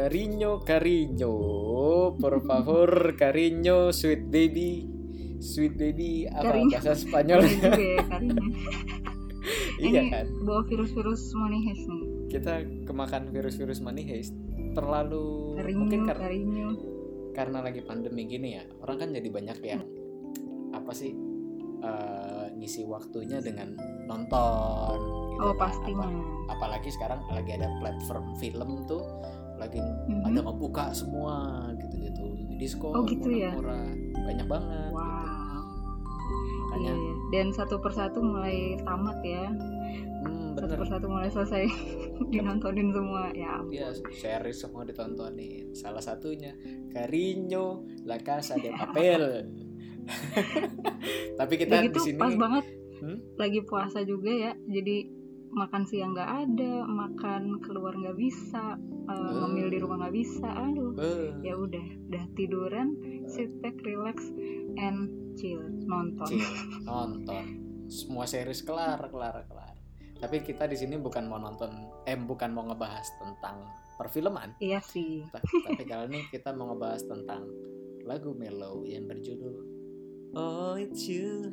Cariño, cariño, por favor, cariño, sweet baby, sweet baby apa Cariño. bahasa Spanyol? Ya iya Ini kan, bawa virus-virus money heist nih. kita kemakan virus-virus money heist terlalu Cariño, mungkin karena cariño. karena lagi pandemi gini ya, orang kan jadi banyak yang apa sih eh, ngisi waktunya dengan nonton. Gitu Oh kan. pastinya. Apa- apalagi sekarang lagi ada platform film tuh lagi Mhm. ada ngebuka semua gitu-gitu diskon Oh, gitu ya? murah-murah banyak banget gitu. Wow. makanya Iya, iya. Dan satu persatu mulai tamat ya. hmm, Satu persatu mulai selesai dinontonin semua. Ya ampun. dia series semua ditontonin salah satunya Cariño La Casa de Papel tapi kita di gitu sini pas banget Hmm? lagi puasa juga ya. Jadi makan siang nggak ada, makan keluar nggak bisa, uh, ngemil di rumah nggak bisa. Aduh. eh, Ya udah, udah tiduran, sit back, relax, and chill, nonton. chill, nonton semua series kelar kelar kelar tapi kita di sini bukan mau nonton eh bukan mau ngebahas tentang perfilman Iya sih. Ta- tapi kali ini kita mau ngebahas tentang lagu mellow yang berjudul Oh It's You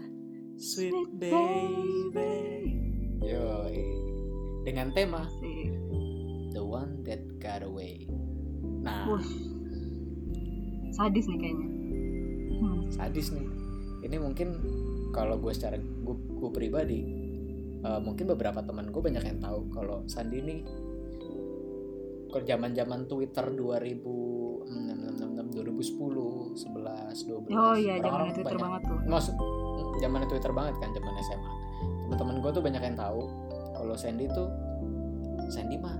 Sweet Sweet Baby Yoi dengan tema. The One That Got Away Nah Wush. Sadis nih kayaknya. Hmm. sadis nih ini mungkin kalau gue secara gue, gue pribadi eh, mungkin beberapa teman gue banyak yang tahu kalau Sandi ini ke zaman zaman Twitter 2006 2010 11 12 Oh iya, zaman Twitter banyak- banget tuh. maksud zaman Twitter banget kan zaman SMA teman-teman gue tuh banyak yang tahu kalau Sandy tuh Sandy mah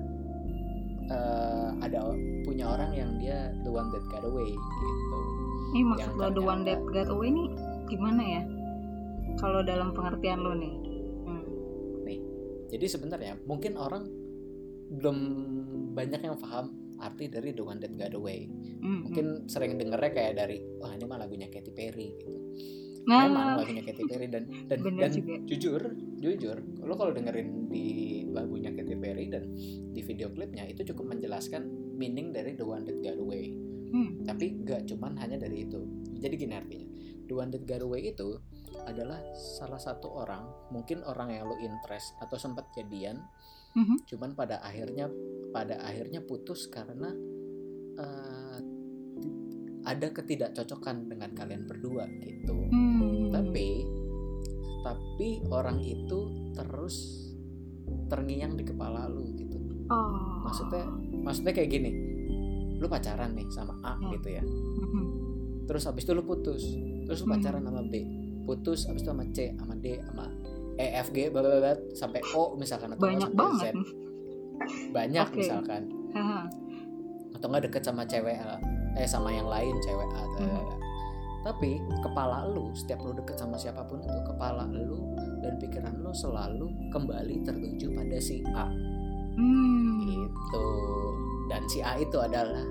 eh, ada punya orang yang dia the one that got away gitu Ini maksud lo the one that got away nih gimana ya? Kalau dalam pengertian lo nih. Hmm. jadi sebenarnya mungkin orang belum banyak yang paham arti dari the one that got away Hmm, mungkin sering dengernya kayak dari wah ini mah lagunya Katy Perry gitu. Nah, memang lagunya Katy Perry dan dan dan juga. jujur jujur lo kalau dengerin di lagunya Katy Perry dan di video klipnya itu cukup menjelaskan meaning dari the one that got away hmm. tapi gak cuman hanya dari itu jadi gini artinya the one that got away itu adalah salah satu orang mungkin orang yang lo interest atau sempat jadian Mhm. cuman pada akhirnya pada akhirnya putus karena ti- ada ketidakcocokan dengan kalian berdua gitu Hmm. tapi tapi orang itu terus terngiang di kepala lu gitu oh. maksudnya maksudnya kayak gini lu pacaran nih sama A Ya. gitu ya Mhm. terus habis itu lu putus terus lu Hmm. pacaran sama B putus habis itu sama C sama D sama E F G bla bla bla sampai O misalkan atau Banyak sampai banget. Z banyak Oke. misalkan Haha. atau nggak deket sama cewek eh sama yang lain cewek A bla. tapi kepala lu setiap lu deket sama siapa pun itu kepala lu dan pikiran lu selalu kembali tertuju pada si A Hmm. itu dan si A itu adalah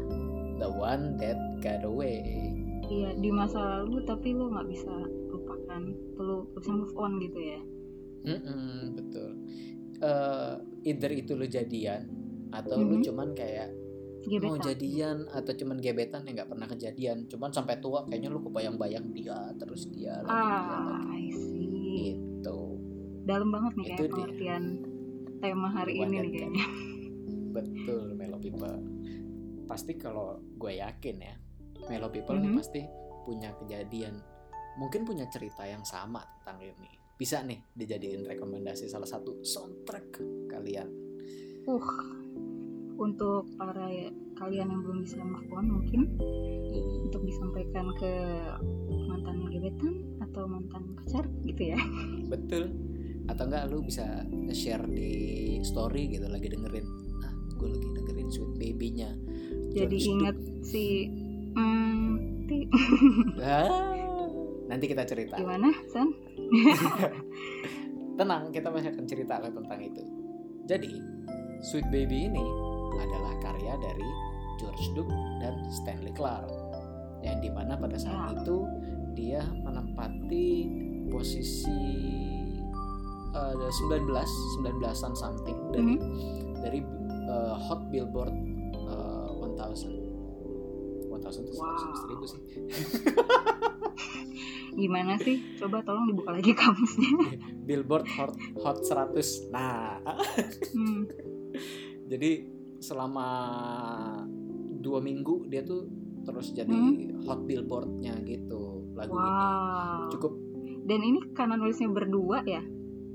the one that got away Iya di masa lalu tapi lo nggak bisa lupakan, nggak bisa move on gitu ya. Mm-mm, betul Eh, either itu lu jadian atau lu Mhm. cuman kayak mau Gebetan. jadian atau cuman gebetan yang nggak pernah kejadian cuman sampai tua kayaknya lu kebayang-bayang dia terus dia lagi dia Ah, lagi I see. gitu Dalam banget nih Itu kayak dia. pengertian tema hari ini nih got kayaknya. betul Melo People pasti kalau gue yakin ya Melo People nih Mhm. pasti punya kejadian mungkin punya cerita yang sama tentang ini bisa nih dijadiin rekomendasi salah satu soundtrack kalian Uh, untuk para ya- kalian yang belum bisa move on mungkin untuk disampaikan ke mantan gebetan atau mantan pacar gitu ya. betul. Atau enggak lu bisa share di story gitu lagi dengerin. Ah gue lagi dengerin sweet baby-nya. Jadi George inget si. Ah, nanti kita cerita. Gimana San? tenang kita masih akan cerita tentang itu. Jadi Sweet Baby ini adalah karya dari George Duke dan Stanley Clark yang di mana pada saat itu dia menempati posisi eh, 19 19an something dari dari eh, Hot Billboard eh, 1000 1000 tuh Wow. seribu sih Gimana sih? Coba tolong dibuka lagi kamusnya. Billboard Hot Hot 100 nah Hmm. jadi selama dua minggu dia tuh terus jadi Hmm. hot billboardnya gitu lagu ini Wow. cukup Dan ini karena nulisnya berdua ya.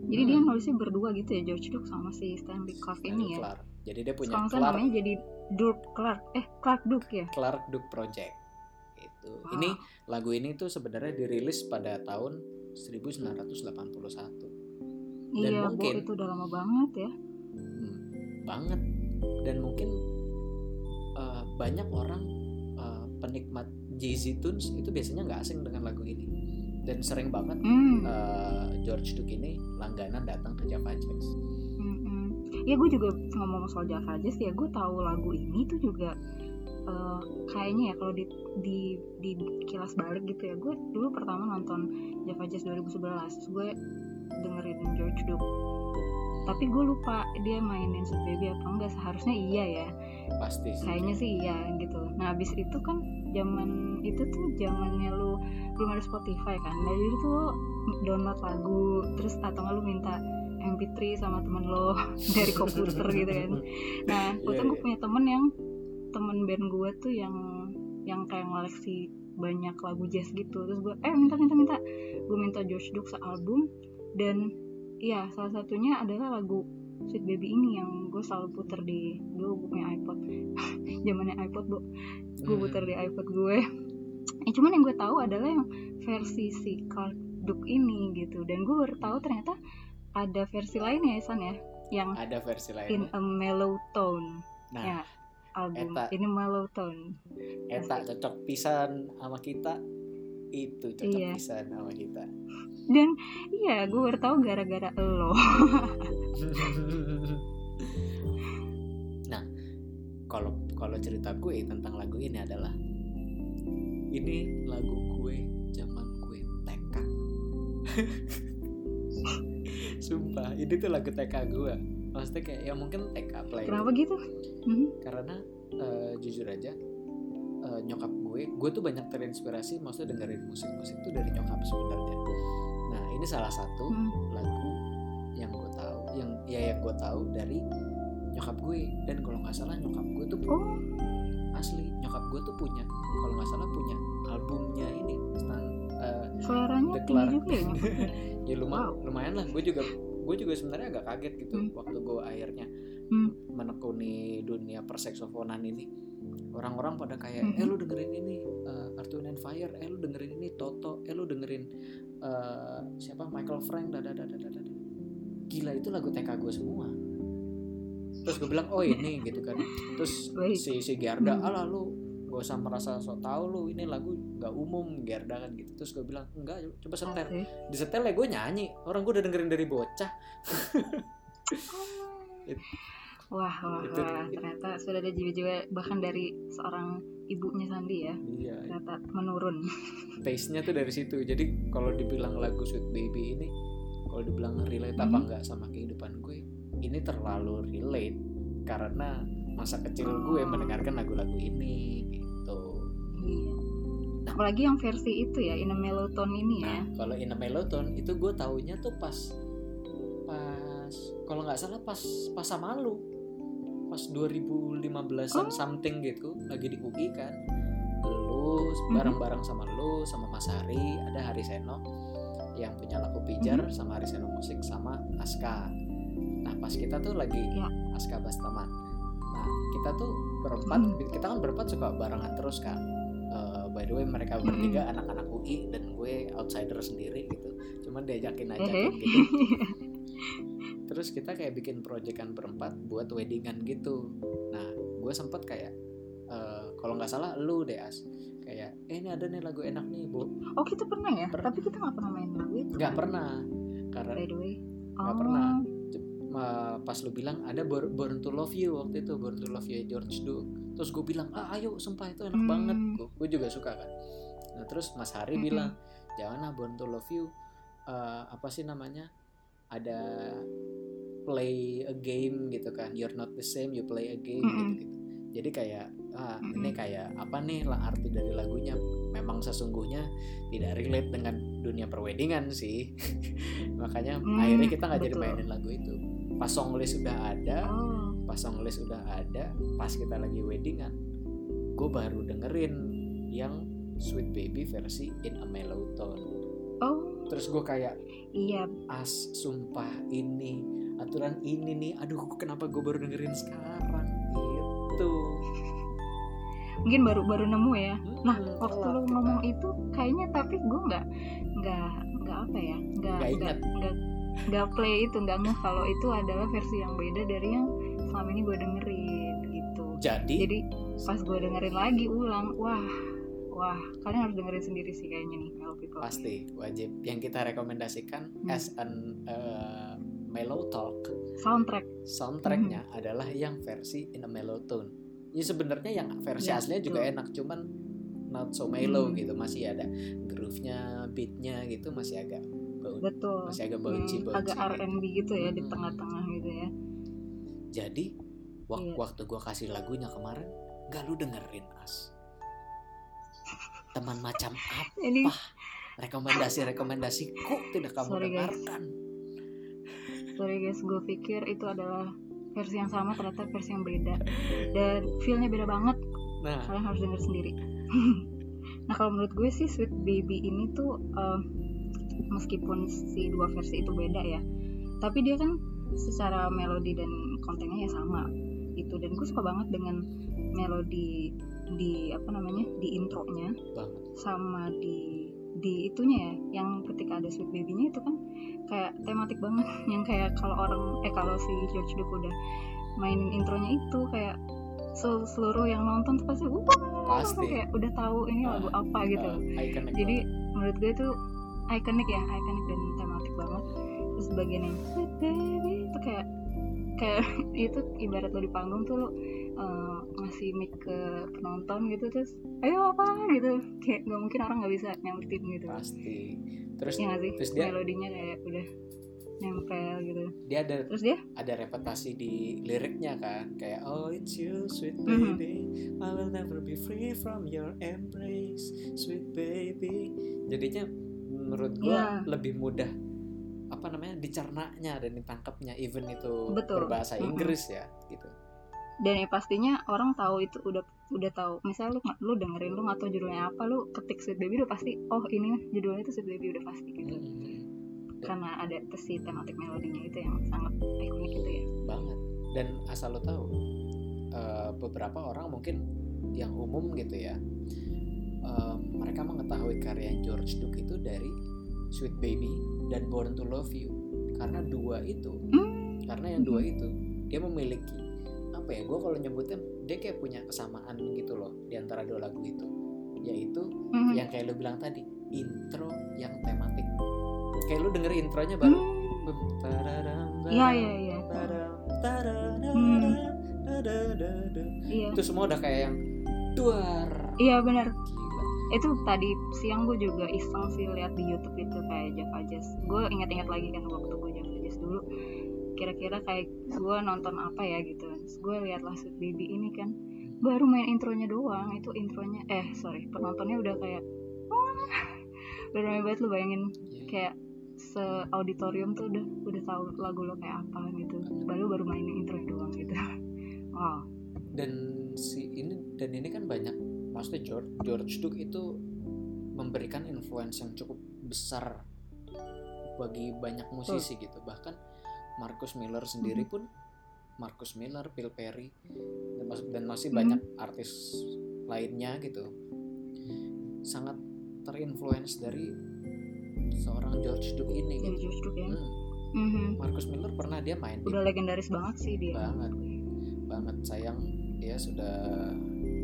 Jadi Hmm. dia nulisnya berdua gitu ya George Duke sama si Stanley Clark ini ya. Clark. jadi dia punya Sekarang Clark namanya jadi Duke Clark. Eh Clark Duke ya. Clark Duke Project itu Wow. ini lagu ini tuh sebenarnya dirilis pada tahun 1981 Dan Iya, Bu, mungkin- itu udah lama banget ya. Hmm, banget dan mungkin uh, banyak orang uh, penikmat Jay-Z tunes itu biasanya nggak asing dengan lagu ini dan sering banget Hmm. uh, George Duke ini langganan datang ke Java Jazz Mm-mm. Ya gue juga ngomong soal Java Jazz ya gue tahu lagu ini tuh juga eh, kayaknya ya kalau di, di di kilas balik gitu ya gue dulu pertama nonton Java Jazz 2011 terus gue dengerin George Duke tapi gue lupa dia mainin Sweet Baby apa enggak seharusnya iya ya. Pasti sih. Kayaknya sih iya gitu. Nah abis itu kan zaman itu tuh zamannya lu belum ada Spotify kan? Jadi tuh lo download lagu terus atau nggak lu minta MP3 sama temen lo dari komputer gitu kan. Nah waktu Iya, gue iya. punya temen yang temen band gue tuh yang yang kayak ngoleksi banyak lagu jazz gitu. Terus gue eh minta minta minta. Gue minta George Duke sealbum dan iya salah satunya adalah lagu Sweet Baby ini yang gue selalu puter di dulu gue punya iPod. Zamannya iPod bu gue Hmm. puter di iPod gue. Eh cuman yang gue tahu adalah yang versi si Clark Duke ini gitu. Dan gue baru tahu ternyata ada versi lainnya ya San ya. Yang ada versi in lainnya a mellow tone. Nah ya album Eta. ini mellow tone. Eta cocok pisan sama kita. Itu cocok Iya. pisan sama kita dan iya gue baru tahu gara-gara lo. Nah kalau kalau cerita gue tentang lagu ini adalah ini lagu gue zaman gue TK sumpah ini tuh lagu TK gue. Maksudnya kayak ya mungkin TK play. Kenapa gitu? Mhm. karena eh, jujur aja eh, nyokap gue gue tuh banyak terinspirasi maksudnya dengerin musik-musik tuh dari nyokap sebenarnya nah ini salah satu Hmm. lagu yang gue tahu yang ya yang gue tahu dari nyokap gue dan kalau nggak salah nyokap gue tuh oh asli nyokap gue tuh punya kalau nggak salah punya albumnya ini Stan, eh, seleranya The tinggi juga ya ya lumayan Wow. lumayan lah gue juga gue juga sebenarnya agak kaget gitu Hmm. waktu gue akhirnya Hmm. menekuni dunia perseksofonan ini orang-orang pada kayak eh lu dengerin ini uh, Earth Wind and Fire eh lu dengerin ini Toto eh lu dengerin eh, siapa Michael Frank gila itu lagu TK gue semua. Terus gue bilang oh ini gitu kan. Terus si si Gerda alah lu gak usah merasa so tau lu ini lagu gak umum Gerda kan gitu. Terus gue bilang enggak coba setel. Asik. di setel ya gue nyanyi. Orang gue udah dengerin dari bocah. It- Wah, wah, Itu- wah, ternyata sudah ada jiwa-jiwa bahkan dari seorang ibunya Sandi ya, iya ternyata menurun. taste-nya tuh dari situ jadi kalau dibilang lagu Sweet Baby ini kalau dibilang relate apa Hmm. enggak sama kehidupan gue ini terlalu relate karena masa kecil gue mendengarkan lagu-lagu ini gitu Iya. Apalagi yang versi itu ya, In a Mellow Tone ini nah ya. kalau In a Mellow-Tone itu gue taunya tuh pas pas kalau nggak salah pas pas sama lu pas 2015an Oh. something gitu lagi di UI kan lu Mhm. bareng-bareng sama lu sama Mas Hari ada Hari Seno yang punya laku pijar Mhm. sama Hari Seno musik sama Aska nah pas kita tuh lagi Ya. Aska Bastaman nah kita tuh berempat Mhm. kita kan berempat suka barengan terus kan by the way mereka Mhm. bertiga anak-anak UI dan gue outsider sendiri gitu cuman diajakin ajakin Hehe. gitu terus kita kayak bikin proyekan berempat buat weddingan gitu nah gue sempet kayak eh, kalau nggak salah lu deh as kayak eh ini ada nih lagu enak nih bu Oh kita pernah ya, Pernah. tapi kita nggak pernah main lagu itu. nggak kan? pernah karena By the way. Nggak Oh, pernah. pas lu bilang ada Born, to Love You waktu itu Born to Love You George Duke terus gue bilang ah ayo sumpah itu enak Hmm. banget gue juga suka kan nah terus Mas Hari Mm-mm. bilang jangan lah Born to Love You eh, apa sih namanya ada play a game gitu kan. You're not the same you play a game Mm-mm. gitu gitu jadi kayak ah ini kayak apa nih lah arti dari lagunya? Memang sesungguhnya tidak relate dengan dunia perwedingan sih. Makanya Hmm, akhirnya kita nggak jadi mainin lagu itu. Pas song list udah ada oh. pas song list udah ada pas kita lagi weddingan gue baru dengerin yang Sweet Baby versi In a Mellow Tone. Oh. Terus gue kayak iya. As sumpah ini aturan ini nih. Aduh kenapa gue baru dengerin sekarang? Gitu. Mungkin baru baru nemu ya. Nah Hmm, waktu telat lu kita. ngomong itu kayaknya tapi gue nggak nggak nggak apa ya? Nggak Nggak nggak nggak nggak play itu nggak ngeh kalau itu adalah versi yang beda dari yang selama ini gue dengerin gitu. Jadi, jadi pas gue dengerin lagi ulang wah wah kalian harus dengerin sendiri sih kayaknya nih kalau people pasti wajib. Yang kita rekomendasikan Hmm. as an uh, mellow talk. Soundtrack. Soundtracknya adalah yang versi in a mellow tone. Ya sebenarnya yang versi Ya, aslinya juga enak cuman not so mellow Hmm. gitu. Masih ada groove-nya beatnya gitu masih agak betul. masih agak Hmm, bouncy bouncy agak R&B gitu ya di Hmm. tengah-tengah gitu ya. Jadi wak- Iya. waktu gua kasih lagunya kemarin gak lu dengerin as. Teman macam apa ini rekomendasi-rekomendasi kok tidak kamu Sorry, guys. Sorry guys gue pikir itu adalah versi yang sama ternyata versi yang beda. Dan feelnya beda banget. Nah. Kalian harus denger sendiri. Nah kalau menurut gue sih Sweet Baby ini tuh eh, meskipun si dua versi itu beda ya tapi dia kan secara melodi dan kontennya ya sama gitu. Dan gue suka banget dengan melodi di apa namanya di intronya banget. sama di di itunya ya yang ketika ada sweet baby-nya itu kan kayak tematik banget. Yang kayak kalau orang eh kalau si George Duke udah mainin intronya itu kayak sel- seluruh yang nonton tuh pasti wah Pasti. kayak udah tahu ini lagu apa gitu. Uh, iconic jadi banget. menurut gue itu ikonik ya ikonik dan tematik banget. Terus bagian yang baby itu kayak kayak itu ibarat lo di panggung tuh lo uh, ngasih mic ke penonton gitu terus ayo apa? gitu. Kayak nggak mungkin orang nggak bisa nyautin gitu. Pasti terus ya sih terus dia melodinya kayak udah nempel gitu dia ada terus dia ada repetasi di liriknya kan kayak oh it's you sweet Mhm. baby I will never be free from your embrace sweet baby jadinya menurut gua Iya. lebih mudah apa namanya dicernanya dan ditangkapnya even itu Betul. berbahasa Mhm. Inggris ya gitu dan ya pastinya orang tahu itu udah udah tahu. Misalnya lu lu dengerin lu nggak tahu judulnya apa lu ketik sweet baby udah pasti oh ini judulnya itu sweet baby udah pasti gitu. Mhm. karena ada si tematik melodinya itu yang sangat ikonik itu ya. Banget. Dan asal lo tahu eh, beberapa orang mungkin yang umum gitu ya eh, mereka mengetahui karya George Duke itu dari Sweet Baby dan Born to Love You. Karena dua itu Hmm. karena yang dua itu dia memiliki apa ya gue kalau nyebutnya dia kayak punya kesamaan gitu loh di antara dua lagu itu yaitu Mhm. yang kayak lo bilang tadi intro yang tematik kayak lu denger intronya baru. Tadadam, Iya iya iya. Iya. itu semua udah kayak yang duar Iya benar. Itu tadi siang gue juga iseng sih lihat di YouTube itu kayak Java Jazz. Gue ingat-ingat lagi kan waktu gue Java Jazz dulu. Kira-kira kayak gue nonton apa ya gitu. Terus gue lihat lah Sweet Baby ini kan baru main intronya doang. Itu intronya eh sorry penontonnya udah kayak wah ramai banget lu bayangin Iya. kayak se auditorium tuh udah udah tahu lagu lo kayak apa gitu. Baru baru mainin intro doang gitu. Wow. dan si ini dan ini kan banyak maksudnya George George Duke itu memberikan influence yang cukup besar bagi banyak musisi gitu bahkan Marcus Miller sendiri pun Marcus Miller, Phil Perry dan, mas- dan masih Mhm. banyak artis lainnya gitu sangat terinfluence dari seorang George Duke ini Dari gitu. George Duke ya. Hmm, Mhm. Marcus Miller pernah dia main di Udah legendaris banget sih dia. banget banget sayang dia sudah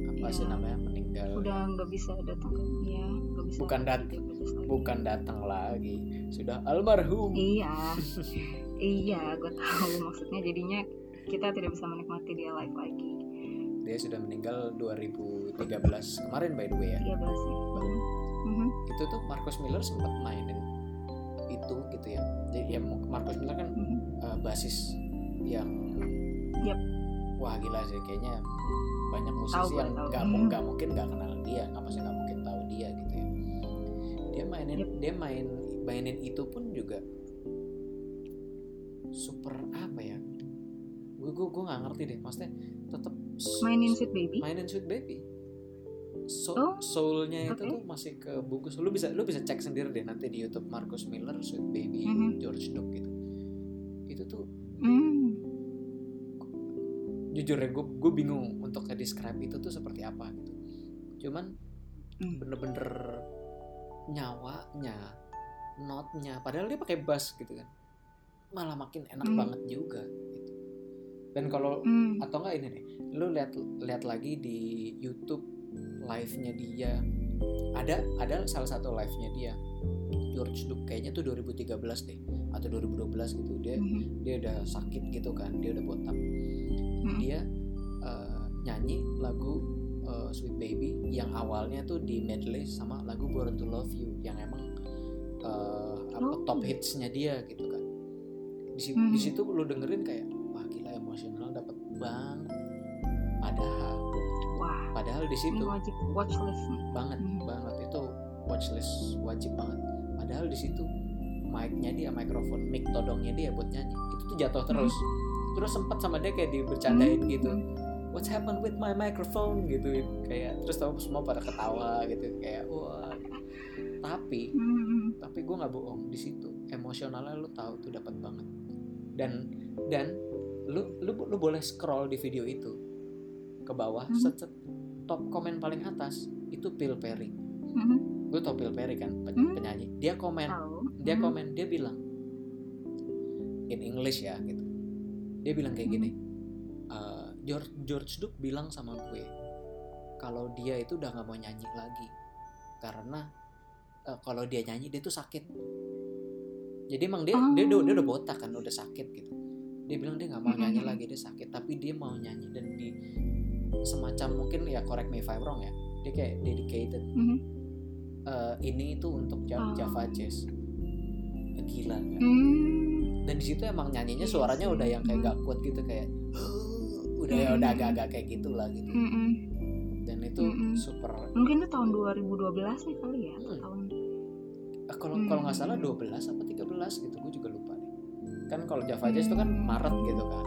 apa Iya. sih namanya meninggal udah nggak bisa datang ya nggak bisa Bukan dat- ke Jogja lagi. bukan datang lagi sudah almarhum iya iya gue tahu. Maksudnya jadinya kita tidak bisa menikmati dia live lagi. Dia sudah meninggal 2013 kemarin by the way ya. 13 ya. Mhm. itu tuh Marcus Miller sempat mainin itu gitu ya. Jadi ya Marcus Miller kan Mhm. uh, basis yang Yap. wah gila sih. Kayaknya banyak musisi gue, yang nggak Hmm. mu- nggak mungkin nggak kenal dia. Nggak maksudnya nggak mungkin tahu dia gitu ya. Dia mainin Yep. dia main mainin itu pun juga super apa ya gue gue gue nggak ngerti deh maksudnya tetap mainin Sweet Baby mainin Sweet Baby so, Oh, soulnya itu oke. tuh masih ke bungkus lu bisa lu bisa cek sendiri deh nanti di YouTube Marcus Miller Sweet Baby Mhm. George Duke gitu itu tuh hmm. jujur ya gue gue bingung untuk describe itu tuh seperti apa gitu cuman Hmm. bener-bener nyawanya notnya padahal dia pakai bass gitu kan malah makin enak Hmm. banget juga gitu dan kalau Hmm. atau enggak ini nih lu lihat lihat lagi di YouTube live-nya dia ada ada salah satu live-nya dia George Duke kayaknya tuh 2013 deh atau 2012 gitu dia Mhm. dia udah sakit gitu kan dia udah botak Hmm. dia eh, nyanyi lagu eh, Sweet Baby yang awalnya tuh di medley sama lagu Born to Love You yang emang eh, apa Oh. top hitsnya dia gitu di situ Hmm. di situ lu dengerin kayak wah gila emosional dapat banget. Padahal wah padahal di situ wajib watchlist banget Hmm. banget. Itu watchlist wajib banget. Padahal di situ mic-nya dia mikrofon mic todongnya dia buat nyanyi. Itu tuh jatuh terus. Terus sempat sama dia kayak dibercandain Hmm. gitu. What's happened with my microphone? gitu. Kayak terus tahu semua pada ketawa gitu. Kayak wah. Tapi Hmm. tapi gue nggak bohong di situ emosionalnya lu tahu tuh dapat banget dan dan lu lu lu boleh scroll di video itu ke bawah Hmm. set, top komen paling atas itu Phil Perry Hmm. gue tau Phil Perry kan pen- Hmm. penyanyi dia komen tahu dia Hmm. komen dia bilang in English ya gitu dia bilang kayak gini "Eh, George George Duke bilang sama gue kalau dia itu udah nggak mau nyanyi lagi karena eh, kalau dia nyanyi dia tuh sakit jadi emang dia dia, udah, dia udah botak kan udah sakit gitu dia bilang dia nggak mau nyanyi lagi dia sakit tapi dia mau nyanyi dan di semacam mungkin ya correct me if I'm wrong ya dia kayak dedicated Mhm. eh, ini itu untuk Java, Oh. Java Jazz gila kan Hmm. dan di situ emang nyanyinya suaranya udah yang kayak Hmm. gak kuat gitu kayak udah ya Hmm. udah agak-agak kayak gitulah gitu Mm-mm. dan itu Mm-mm. super mungkin itu tahun 2012 nih kali ya Hmm. tahun kalau Hmm. kalau nggak salah 12 apa 13 gitu gue juga lupa deh. Kan kalau Java Jazz itu kan Maret gitu kan.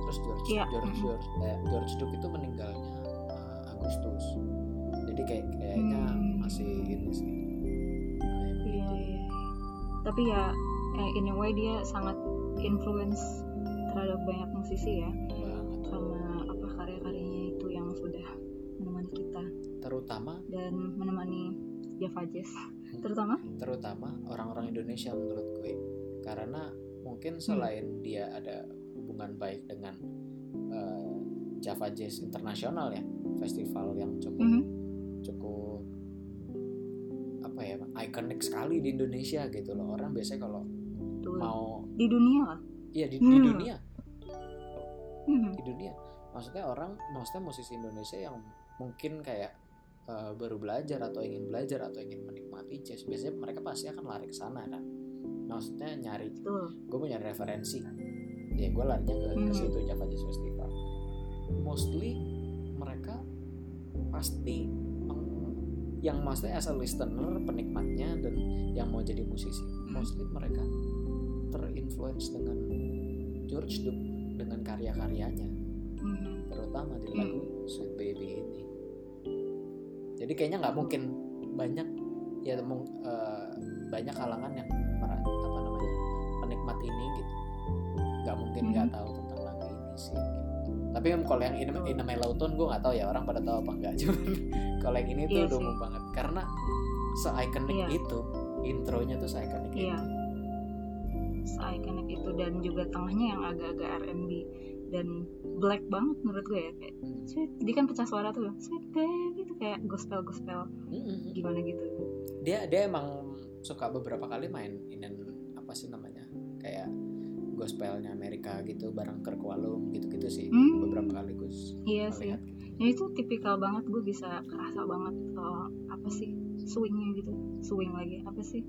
Terus George Iya. George Hmm. George eh, George Duke itu meninggalnya eh, Agustus. Jadi kayak kayaknya Hmm. masih ini sih. Kayak iya iya. Tapi ya eh, in a way dia sangat influence terhadap banyak musisi ya. Banget. Sama apa karya-karyanya itu yang sudah menemani kita. Terutama dan menemani Java Jazz terutama terutama orang-orang Indonesia menurut gue karena mungkin selain dia ada hubungan baik dengan eh, Java Jazz Internasional ya festival yang cukup Mhm. cukup apa ya ikonik sekali di Indonesia gitu loh orang biasanya kalau Tuh. mau di dunia lah iya di, di Hmm. dunia Mhm. di dunia maksudnya orang maksudnya musisi Indonesia yang mungkin kayak eh, baru belajar atau ingin belajar atau ingin menikmati jazz biasanya mereka pasti akan lari ke sana kan? Maksudnya nyari gue mau nyari referensi. Ya gue larinya ke, ke Hmm. situ Java Jazz Festival. Mostly mereka pasti meng- yang maksudnya as a listener penikmatnya dan yang mau jadi musisi. Mostly mereka terinfluence dengan George Duke dengan karya-karyanya. Mhm. terutama di Hmm. lagu Sweet Baby ini jadi kayaknya nggak mungkin banyak ya mung- eh, banyak kalangan yang para apa namanya penikmat ini gitu nggak mungkin nggak Hmm. tahu tentang lagu ini sih gitu. tapi kalau yang ini Betul. ini Melauton gue nggak tahu ya orang pada tahu apa enggak cuman kalau yang ini tuh Iya udah umum banget karena se-iconic Iya. itu intronya tuh se-iconic Iya. itu iconic itu dan juga tengahnya yang agak-agak R&B dan black banget menurut gue ya kayak sweet dia kan pecah suara tuh sweet baby itu kayak gospel gospel Mm-mm. gimana gitu dia dia emang suka beberapa kali main inen apa sih namanya kayak gospelnya Amerika gitu bareng Kirk Walum gitu-gitu sih Hmm. beberapa kali gue iya sih gitu. ya itu tipikal banget gue bisa kerasa banget uh, apa sih swingnya gitu swing lagi apa sih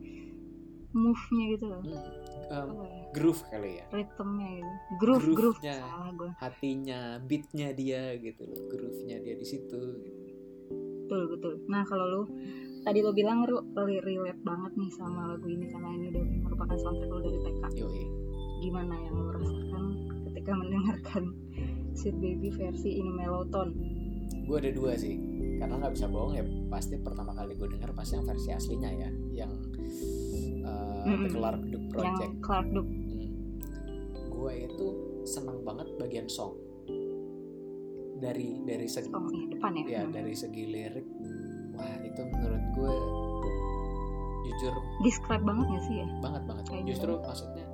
move-nya gitu loh. Hmm, apa ya? groove kali ya? Ritmenya gitu. Groove groove. Groove-nya. salah gue hatinya beatnya dia gitu loh. Groove-nya dia di situ gitu. betul betul. Nah kalau lu tadi lo bilang lu re- relate banget nih sama lagu ini karena ini udah merupakan soundtrack lo dari TK Yoi. gimana yang lo rasakan ketika mendengarkan Sweet Baby versi ini Melotone gue ada dua sih. Karena nggak bisa bohong ya pasti pertama kali gue denger pasti yang versi aslinya ya yang uh, The Mm-mm. Clark Duke Project. Yang Clark Duke. Hmm. gue itu senang banget bagian song. Dari dari segi oh depan ya, ya Hmm. dari segi lirik. Wah itu menurut gue jujur describe banget gak sih ya? Banget banget. Kayak justru maksudnya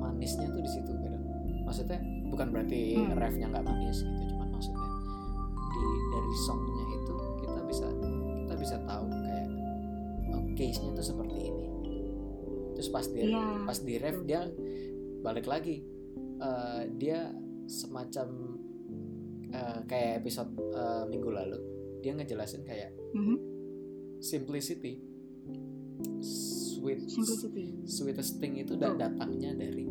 manisnya tuh di situ gitu maksudnya bukan berarti Hmm. refnya nggak manis gitu cuman maksudnya di dari songnya itu kita bisa kita bisa tahu kayak oh, case nya tuh seperti ini terus pas di Iya, pas di ref dia balik lagi Eh, dia semacam eh, kayak episode eh, minggu lalu dia ngejelasin kayak Mhm. simplicity sweet Simplicity sweetest thing itu Oh. datangnya dari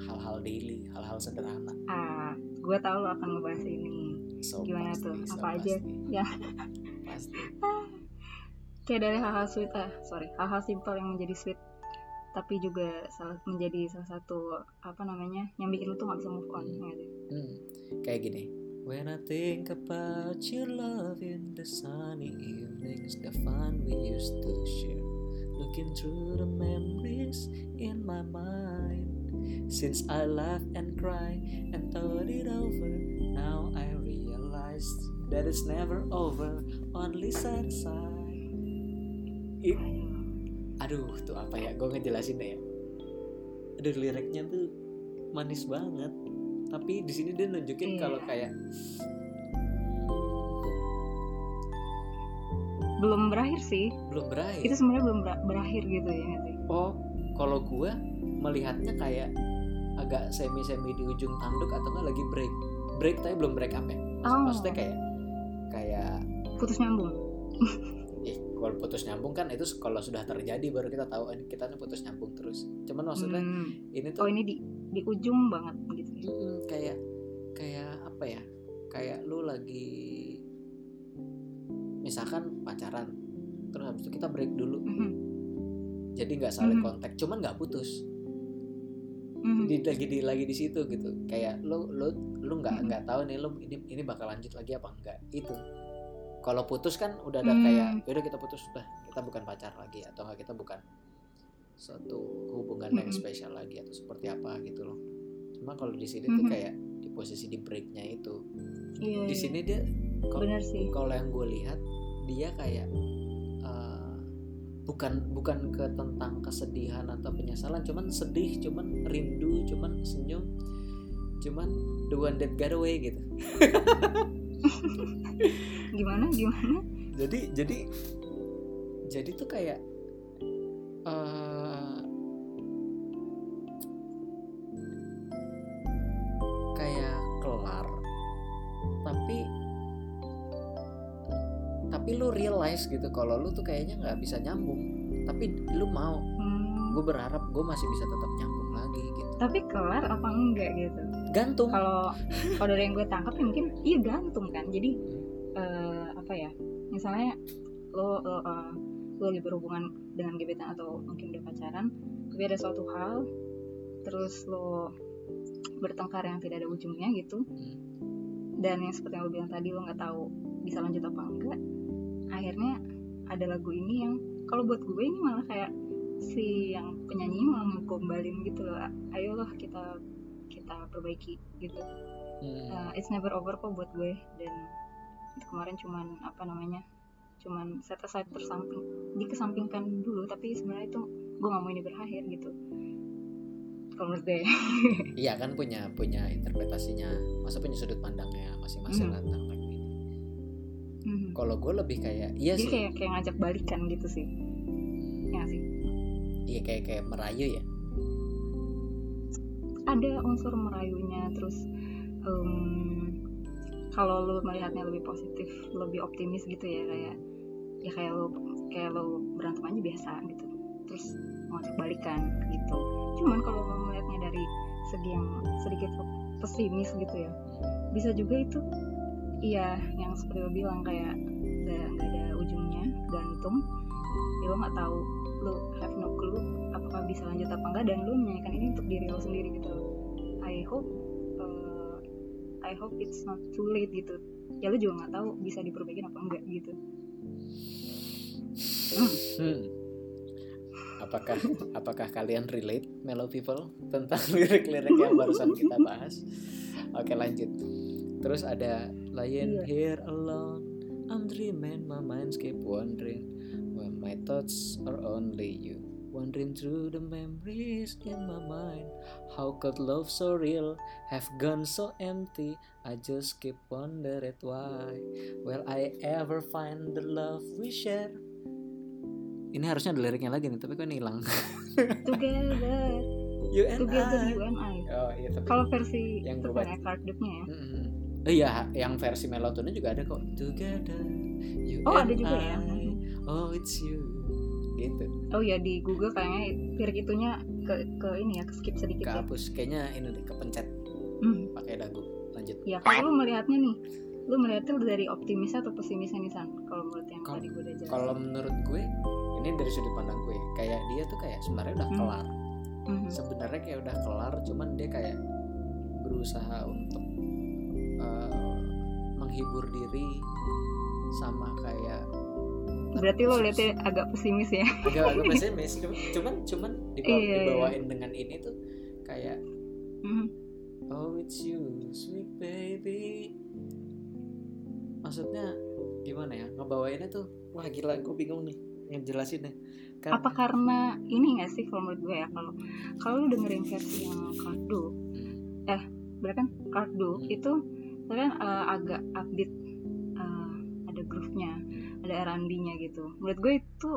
hal-hal daily, hal-hal sederhana. ah gue tahu lo akan ngebahas ini So, Gimana pasti, tuh? so Apa aja? pasti. Ya. Pasti. kayak dari hal-hal sweet ah sorry hal-hal simple yang menjadi sweet tapi juga salah menjadi salah satu apa namanya yang bikin lu tuh gak bisa move on ya sih? Hmm, kayak gini. When I think about your love in the sunny evenings, the fun we used to share, looking through the memories in my mind. Since I laughed and cried and thought it over, now I realize that it's never over, only sad side. It aduh tuh apa ya? Gue ngejelasin deh ya. Aduh liriknya tuh manis banget. Tapi di sini dia nunjukin Iya. kalau kayak belum berakhir sih. Belum berakhir. Itu sebenarnya belum ber- berakhir gitu ya nggak oh kalau gue melihatnya kayak agak semi semi di ujung tanduk atau enggak lagi break. Break tapi belum break up ya. Oh. maksudnya kayak kayak putus nyambung kalau putus nyambung kan itu kalau sudah terjadi baru kita tahu "Oh, ini kita putus nyambung terus cuman maksudnya Hmm. ini oh tuh ini di di ujung banget gitu Mm, kayak kayak apa ya kayak lu lagi misalkan pacaran terus habis itu kita break dulu Mhm. jadi nggak saling Mhm. kontak cuman nggak putus Mhm. di, lagi di lagi di situ gitu kayak lu lu lu nggak Mhm. nggak tahu nih lu ini ini bakal lanjut lagi apa enggak itu kalau putus kan udah ada Hmm. kayak yaudah kita putus udah kita bukan pacar lagi atau enggak kita bukan suatu hubungan yang Mhm. spesial lagi atau seperti apa gitu loh cuma kalau di sini tuh Mhm. kayak di posisi di breaknya itu iya di iya. sini dia kalau yang gue lihat dia kayak eh, bukan bukan ke tentang kesedihan atau penyesalan cuman sedih cuman rindu cuman senyum cuman the one that got away gitu gimana gimana? Jadi jadi jadi tuh kayak eh, kayak kelar. Tapi tapi lu realize gitu kalau lu tuh kayaknya nggak bisa nyambung. Tapi lu mau. Hmm. gue berharap gue masih bisa tetap nyambung lagi gitu. Tapi kelar apa enggak gitu gantung. Kalau kalau dari yang gue tangkap ya mungkin iya gantung kan. Jadi eh, apa ya misalnya lo lo, eh, lo lagi berhubungan dengan gebetan atau mungkin udah pacaran tapi ada suatu hal terus lo bertengkar yang tidak ada ujungnya gitu dan yang seperti yang lo bilang tadi lo nggak tahu bisa lanjut apa enggak akhirnya ada lagu ini yang kalau buat gue ini malah kayak si yang penyanyi malah ngegombalin gitu loh ayolah kita kita perbaiki gitu Hmm. Uh, it's never over kok buat gue dan kemarin cuman apa namanya cuman set aside tersamping dikesampingkan dulu tapi sebenarnya itu gue nggak mau ini berakhir gitu kalau menurut gue Iya kan punya punya interpretasinya, masa punya sudut pandangnya masing-masing Hmm. tentang lagu ini. Mhm. Kalau gue lebih kayak iya jadi sih, kayak kayak ngajak balikan gitu sih ya nggak sih iya kayak kayak merayu ya. Ada unsur merayunya terus em, kalau lo melihatnya lebih positif lebih optimis gitu ya kayak ya kayak lo kayak lo berantem aja biasa gitu. Terus ngajak balikan gitu. Cuman kalau mau melihatnya dari segi yang sedikit pesimis gitu ya bisa juga itu iya yang seperti lo bilang kayak nggak ada ujungnya gantung ya lo nggak tahu lo have no clue apakah bisa lanjut apa enggak dan lo menyanyikan ini untuk diri lo sendiri gitu I hope uh, I hope it's not too late gitu ya lo juga nggak tahu bisa diperbaiki apa enggak gitu Hmm. Apakah apakah kalian relate Mellow People tentang lirik-lirik yang barusan kita bahas? Oke lanjut. Terus ada lying Iya. here alone, I'm dreaming, my mind keep wandering, when my thoughts are only you. Wandering through the memories in my mind How could love so real have gone so empty I just keep wondering why Will I ever find the love we share Ini harusnya ada liriknya lagi nih Tapi kok ini hilang together You and together I you and I Oh iya tapi kalau versi Yang gue ya card decknya ya Mm-mm. Oh iya, yang versi melotone juga ada kok. Together, you Oh, and ada juga ya. I. Oh, it's you. Gitu. oh ya di Google kayaknya lirik itunya ke ke ini ya ke skip sedikit ya Kehapus. Kayaknya ini deh, kepencet Hmm. pakai dagu. Lanjut. ya kalau lu melihatnya nih lu melihatnya dari optimis atau pesimisnya nih San kalau menurut yang Kalau- tadi gue udah jelasin Kalau menurut gue, ini dari sudut pandang gue, kayak dia tuh kayak sebenarnya udah Hmm. kelar. Mhm. Sebenarnya kayak udah kelar, cuman dia kayak berusaha untuk eh, menghibur diri sama kayak berarti lo lihatnya agak pesimis ya? Agak agak pesimis. Cuman cuman cuman dibawa, Iya, iya. dibawain dengan ini tuh kayak Mhm. oh it's you sweet baby. Maksudnya gimana ya? Ngebawainnya tuh wah gila gue bingung nih ngejelasinnya. Kan- apa karena ini gak sih kalau menurut gue ya? Kalau kalau lu dengerin versi yang kardo eh berarti kan? Kardo Hmm. itu kan eh, agak upbeat eh, ada groove-nya ada R&B-nya gitu menurut gue itu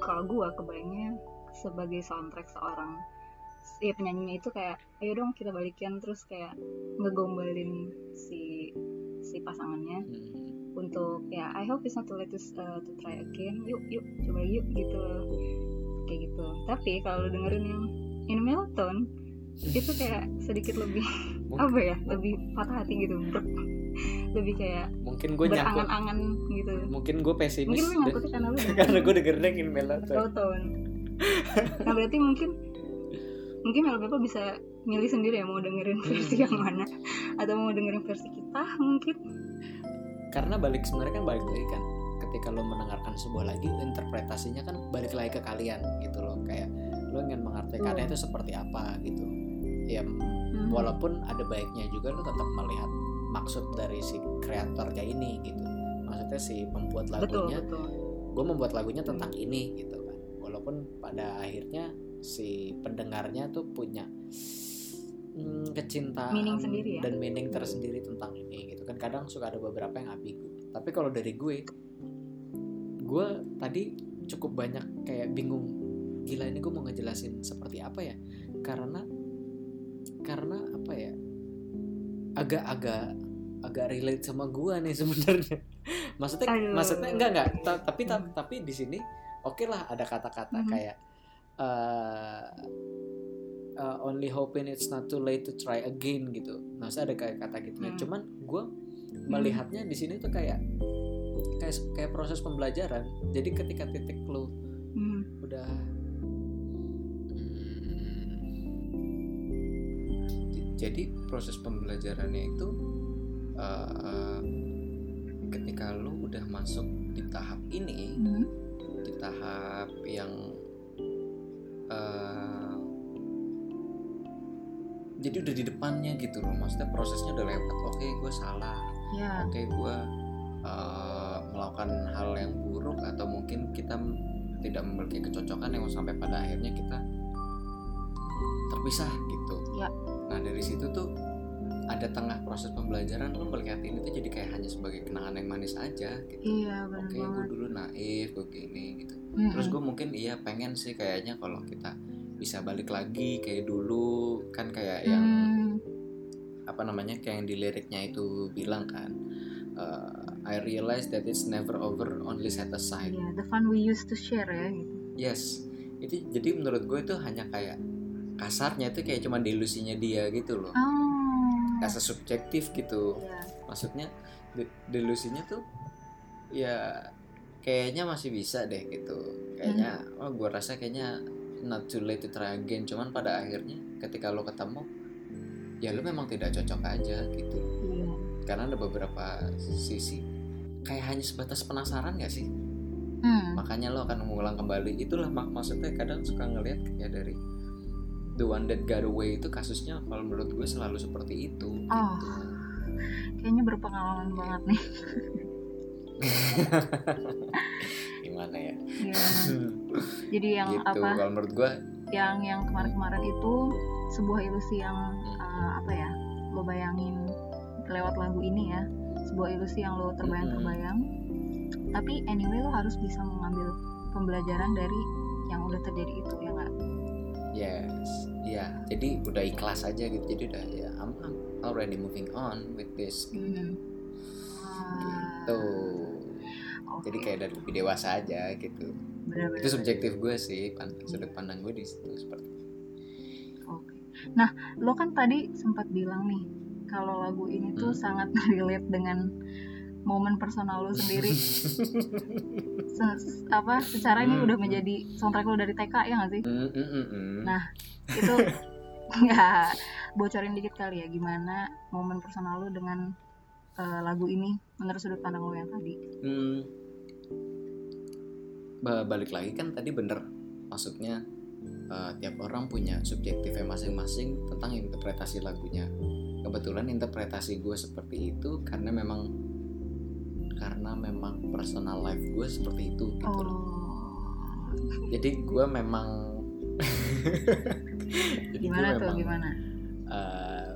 kalau gue kebayangnya sebagai soundtrack seorang ya penyanyinya itu kayak ayo dong kita balikan terus kayak ngegombalin si si pasangannya Hmm. untuk ya I hope it's not too late to, uh, to try again yuk yuk coba yuk gitu kayak gitu tapi kalau dengerin yang in Melton itu kayak sedikit lebih apa ya lebih patah hati gitu. Lebih kayak mungkin gue nyangkut berangan-angan gitu. mungkin gue pesimis mungkin lu dan- nyangkutnya karena lu karena gue dengerin in melatonin nah berarti mungkin mungkin kalau bapak bisa milih sendiri ya mau dengerin versi yang mana atau mau dengerin versi kita mungkin. Karena balik sebenarnya kan balik lagi kan ketika lo mendengarkan sebuah lagu interpretasinya kan balik lagi ke kalian gitu loh. Kayak lo ingin mengartikannya Betul. itu seperti apa gitu. Ya Hmm. walaupun ada baiknya juga lo tetap melihat maksud dari si kreatornya ini gitu. Maksudnya si pembuat lagunya gue membuat lagunya tentang ini gitu kan. Walaupun pada akhirnya si pendengarnya tuh punya mm, kecintaan Meaning sendiri ya? dan meaning tersendiri tentang ini gitu kan. Kadang suka ada beberapa yang ambigu. Tapi kalau dari gue gue tadi cukup banyak kayak bingung gila ini gue mau ngejelasin seperti apa ya? Karena karena apa ya agak-agak agak relate sama gue nih sebenarnya maksudnya Aduh. maksudnya enggak enggak ta- tapi ta- tapi di sini oke lah ada kata-kata Mhm. kayak uh, uh, only hoping it's not too late to try again gitu maksudnya ada kayak kata gitu Hmm. cuman gue melihatnya di sini tuh kayak kayak kayak proses pembelajaran jadi ketika titik lu Hmm. udah jadi proses pembelajarannya itu uh, ketika lu udah masuk di tahap ini Hmm. di tahap yang uh, jadi udah di depannya gitu loh. Maksudnya prosesnya udah lewat. Oke gue salah. Ya. Oke gue uh, melakukan hal yang buruk atau mungkin kita tidak memiliki kecocokan yang sampai pada akhirnya kita terpisah gitu Ya. nah dari situ tuh ada tengah proses pembelajaran lu melihat ini tuh jadi kayak hanya sebagai kenangan yang manis aja gitu iya benar oke gue dulu naif gue gini gitu Hmm. terus gue mungkin iya pengen sih kayaknya kalau kita bisa balik lagi kayak dulu kan kayak yang Hmm. apa namanya kayak yang di liriknya itu bilang kan uh, I realize that it's never over only set aside Iya, the fun we used to share ya gitu. yes itu jadi menurut gue itu hanya kayak kasarnya itu kayak cuma delusinya dia gitu loh. Oh. Rasa subjektif gitu. Iya. maksudnya de- delusinya tuh ya kayaknya masih bisa deh gitu. Kayaknya oh gue rasa kayaknya not too late to try again. Cuman pada akhirnya ketika lo ketemu ya lo memang tidak cocok aja gitu. Iya. Karena ada beberapa sisi. Kayak hanya sebatas penasaran gak sih? Hmm. makanya lo akan mengulang kembali. Itulah mak maksudnya kadang suka ngelihat kayak dari the one that got away itu kasusnya kalau menurut gue selalu seperti itu Oh. gitu. kayaknya berpengalaman banget nih. Gimana ya? Iya. jadi yang gitu apa? kalau menurut gue yang yang kemarin-kemarin itu sebuah ilusi yang uh, apa ya lo bayangin lewat lagu ini ya. Sebuah ilusi yang lo terbayang-terbayang. Tapi anyway lo harus bisa mengambil pembelajaran dari yang udah terjadi itu ya nggak yes. Iya. Jadi udah ikhlas aja gitu. Jadi udah ya I'm, I'm already moving on with this. Hmm. gitu. Ah, jadi kayak udah lebih dewasa aja gitu. Bener-bener. itu subjektif gue sih pan- sudut pandang gue di situ seperti Oke. Nah, lo kan tadi sempat bilang nih kalau lagu ini tuh Hmm. sangat relate dengan momen personal lo sendiri. Se- apa secara ini udah menjadi soundtrack lo dari TK ya nggak sih? Mm, mm, mm. Nah. Itu nggak bocorin dikit kali ya gimana momen personal lo dengan eh, lagu ini menurut sudut pandang lo yang tadi. Hmm. Ba- balik lagi kan tadi bener maksudnya eh, tiap orang punya subjektifnya masing-masing tentang interpretasi lagunya kebetulan interpretasi gue seperti itu karena memang karena memang personal life gue seperti itu gitu loh Oh. jadi gue memang jadi Gimana gue tuh memang gimana? eh,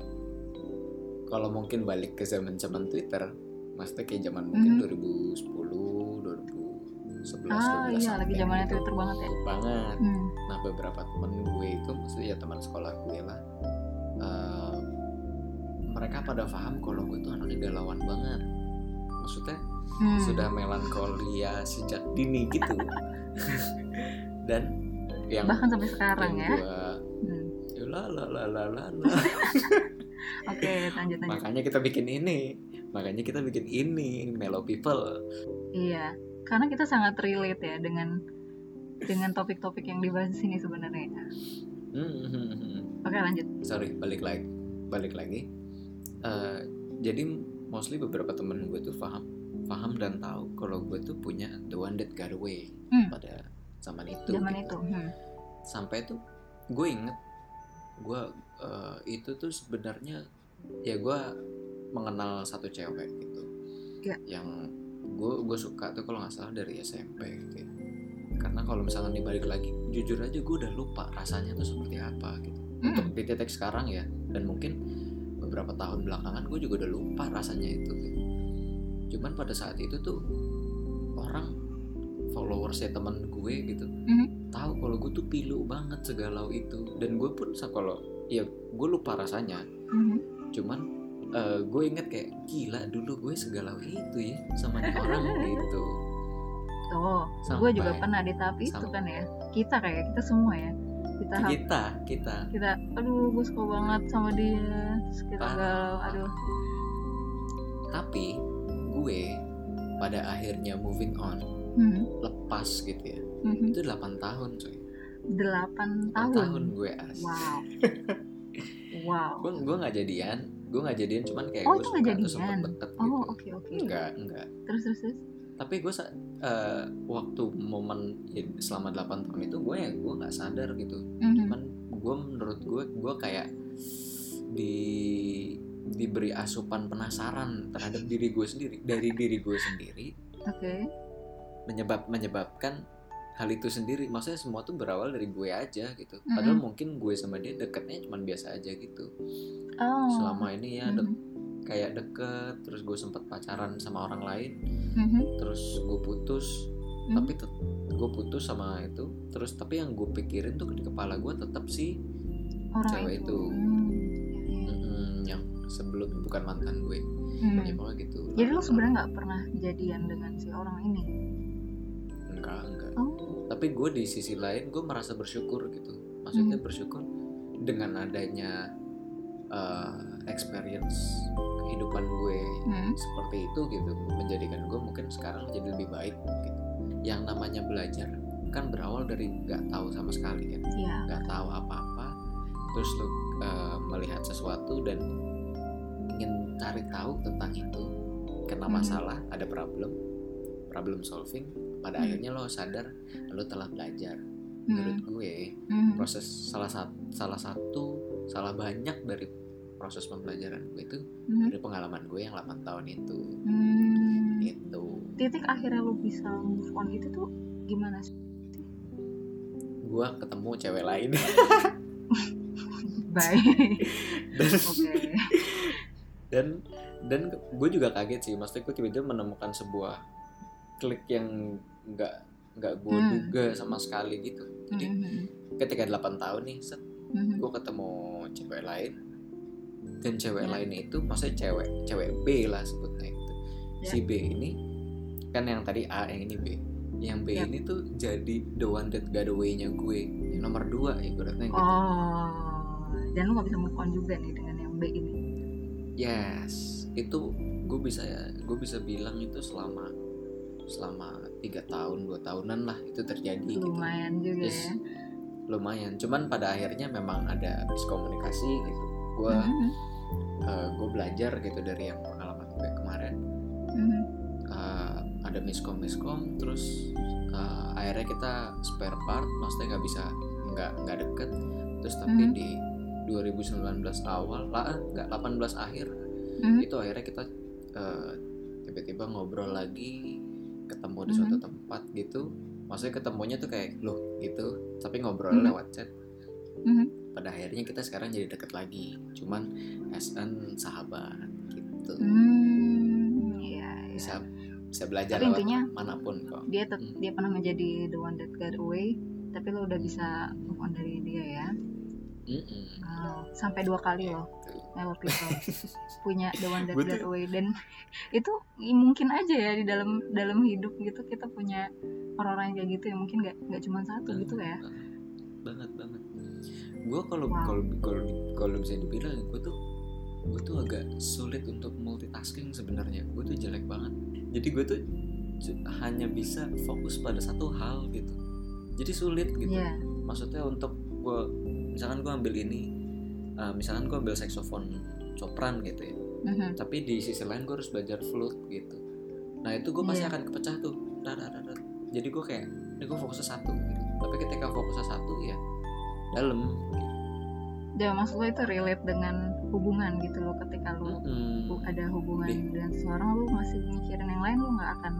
kalau mungkin balik ke zaman zaman Twitter maksudnya kayak zaman mungkin Mhm. 2010 2011 Ah 12 iya lagi zamannya gitu. Twitter banget ya. banget Hmm. nah beberapa temen gue itu maksudnya ya teman sekolah gue lah eh, mereka pada paham kalau gue tuh anaknya galauan banget maksudnya Hmm. sudah melankolia sejak dini gitu dan yang bahkan sampai sekarang yang ya. gue Hmm. la la la la la. Oke, lanjut lanjut. makanya kita bikin ini makanya kita bikin ini Mellow People Iya, karena kita sangat relate ya dengan dengan topik-topik yang dibahas di sini sebenarnya. Hmm, Oke, lanjut. sorry balik lagi balik lagi Eh, jadi mostly beberapa temen gue tuh paham paham dan tahu kalau gue tuh punya the one that got away Hmm. pada zaman itu Zaman gitu. itu. Hmm. sampai tuh gue inget gue eh, itu tuh sebenarnya ya gue mengenal satu cewek gitu Ya. yang gue gue suka tuh kalau nggak salah dari SMP gitu ya karena kalau misalnya dibalik lagi jujur aja gue udah lupa rasanya tuh seperti apa gitu Hmm. untuk di titik sekarang ya dan mungkin beberapa tahun belakangan gue juga udah lupa rasanya itu gitu. Cuman pada saat itu tuh orang followersnya teman gue gitu Mhm. tahu kalau gue tuh pilu banget segalau itu dan gue pun kalau ya gue lupa rasanya Mhm. cuman eh, gue inget kayak gila dulu gue segalau itu ya sama nih orang gitu Oh, Sampai- gue juga pernah di tahap itu sampai- kan ya. Kita kayak kita semua ya. Tahap kita kita kita, aduh, gue suka banget sama dia. Kita galau, aduh. tapi gue pada akhirnya moving on Hmm. lepas gitu ya Mhm. itu 8 tahun coy Delapan 8 tahun. tahun gue as Wow. wow. gue gue nggak jadian gue nggak jadian cuman kayak Oh, gue suka nggak tuh sempet jadian? deket Oh, gitu oke oke. enggak enggak Terus terus terus. tapi gue eh, waktu momen ya, selama 8 tahun itu gue ya gue nggak sadar gitu Mhm. cuman gue menurut gue gue kayak di diberi asupan penasaran terhadap diri gue sendiri dari diri gue sendiri Oke. menyebab menyebabkan hal itu sendiri maksudnya semua tuh berawal dari gue aja gitu Mhm. padahal mungkin gue sama dia deketnya cuman biasa aja gitu Oh. selama ini ya dek- Mhm. kayak deket terus gue sempet pacaran sama orang lain Mhm. terus gue putus Hmm. tapi gue putus sama itu terus tapi yang gue pikirin tuh di kepala gue tetap sih Orang cewek itu. Hmm. Iya, iya. sebelum bukan mantan gue Hmm. ya pokoknya gitu Jadi lo sebenarnya nggak pernah jadian dengan si orang ini? enggak enggak oh tapi gue di sisi lain gue merasa bersyukur gitu maksudnya Hmm. bersyukur dengan adanya uh, experience kehidupan gue hmm. seperti itu gitu menjadikan gue mungkin sekarang jadi lebih baik gitu yang namanya belajar kan berawal dari nggak tahu sama sekali kan ya nggak tahu apa-apa terus lu uh, melihat sesuatu dan cari tahu tentang itu kena Hmm. masalah ada problem problem solving pada Hmm. akhirnya lo sadar lo telah belajar menurut hmm. gue Hmm. proses salah satu salah satu salah banyak dari proses pembelajaran gue itu Hmm. dari pengalaman gue yang 8 tahun itu Hmm. itu titik akhirnya lu bisa move on itu tuh gimana sih gue ketemu cewek lain baik dan oke dan dan gue juga kaget sih maksudnya gue tiba-tiba menemukan sebuah klik yang nggak nggak gue Hmm. duga sama sekali gitu jadi Hmm. ketika 8 tahun nih set Hmm. gue ketemu cewek lain dan cewek Ya. lain itu maksudnya cewek cewek B lah sebutnya itu Ya. si B ini kan yang tadi A yang ini B yang B Ya. ini tuh jadi the one that got away-nya gue yang nomor dua ibaratnya gitu oh dan lu gak bisa move on juga nih dengan yang B ini yes itu gue bisa ya gue bisa bilang itu selama selama tiga tahun dua tahunan lah itu terjadi gitu. lumayan juga Yes. ya lumayan cuman pada akhirnya memang ada miskomunikasi gitu gue Mhm. gue belajar gitu dari yang pengalaman gue kemarin Mhm. uh, ada miskom miskom terus uh, akhirnya kita spare part maksudnya nggak bisa nggak nggak deket terus tapi Mhm. di 2019 awal lah nggak 18 akhir Mhm. itu akhirnya kita uh, tiba-tiba ngobrol lagi ketemu di suatu Mhm. tempat gitu maksudnya ketemunya tuh kayak loh gitu tapi ngobrol Mhm. lewat chat Mhm. pada akhirnya kita sekarang jadi deket lagi cuman as an sahabat gitu Hmm, iya, iya. bisa bisa belajar Tapi lewat intinya- mana pun kok dia Hmm. dia pernah menjadi the one that got away tapi lo udah bisa move on dari dia ya Mm-mm. Wow, sampai dua kali loh Gitu. Melo people punya the one that got away. Dan itu i- mungkin aja ya di dalam dalam hidup gitu kita punya orang-orang yang kayak gitu ya mungkin nggak nggak cuma satu gitu ya. banget. Banget gue kalau kalau kalau kalau bisa dibilang gue tuh gue tuh agak sulit untuk multitasking sebenarnya. Gue tuh jelek banget. Jadi gue tuh hanya bisa fokus pada satu hal gitu. Jadi sulit gitu. Iya. Maksudnya untuk gue misalkan gue ambil ini uh, misalkan gue ambil saksofon sopran gitu ya Mhm. tapi di sisi lain gue harus belajar flute gitu nah itu gue pasti Iya. akan kepecah tuh Dar, dar, dar, jadi gue kayak ini gue fokusnya satu gitu. tapi ketika fokusnya satu ya dalam Ya maksud lo itu relate dengan hubungan gitu loh ketika lo lu ada hubungan Iya. dengan seseorang lu masih mikirin yang lain lu nggak akan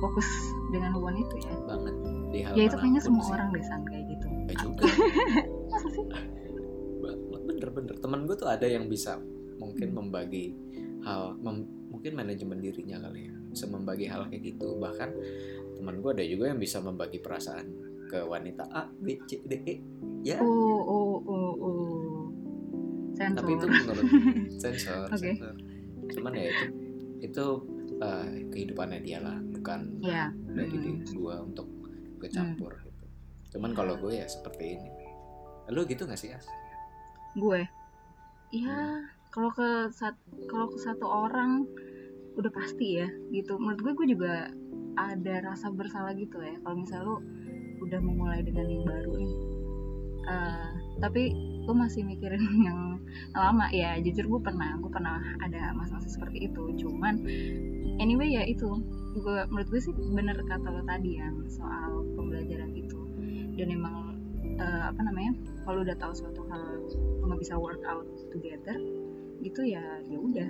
fokus dengan hubungan itu ya banget di hal ya itu kayaknya semua sih. orang deh kayak gitu ya juga bener-bener teman gue tuh ada yang bisa mungkin Hmm. membagi hal mem- mungkin manajemen dirinya kali ya bisa membagi hal kayak gitu. Bahkan teman gue ada juga yang bisa membagi perasaan ke wanita A B C D E ya. Oh oh oh oh. Sensor tapi itu menurut sensor Oke. sensor. Cuman ya itu itu eh, kehidupannya dia lah bukan ya. dari Hmm. gue untuk gue campur gitu. Cuman kalau gue ya seperti ini lu gitu gak sih as? Gue? Ya kalau ke sat kalau ke satu orang udah pasti ya gitu. Menurut gue gue juga ada rasa bersalah gitu ya kalau misalnya lu udah memulai dengan yang baru nih. Eh, tapi lu masih mikirin yang lama. Ya jujur gue pernah gue pernah ada masa-masa seperti itu. Cuman anyway ya itu. Gue menurut gue sih bener kata lo tadi yang soal pembelajaran itu. Dan emang eh, apa namanya kalau udah tahu suatu hal lo nggak bisa work out together gitu ya ya udah.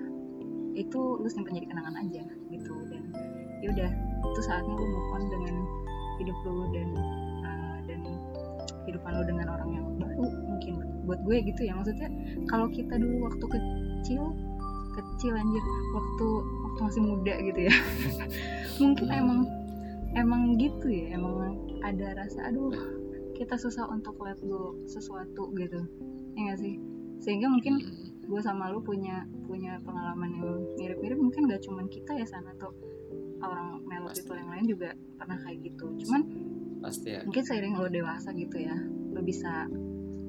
Itu lu simpan jadi kenangan aja gitu. Dan ya udah itu saatnya lu move on dengan hidup lu dan uh, dan kehidupan lu dengan orang yang baru mungkin. Buat gue gitu ya maksudnya kalau kita dulu waktu kecil kecil anjir waktu waktu masih muda gitu ya. Mungkin Hmm. emang emang gitu ya emang ada rasa aduh kita susah untuk let go sesuatu gitu. Ya gak sih? Sehingga mungkin Hmm. gue sama lu punya punya pengalaman yang mirip-mirip. Mungkin gak cuman kita ya sana tuh orang Pasti. people yang lain juga pernah kayak gitu. Cuman pasti ya. mungkin seiring lo dewasa gitu ya lo bisa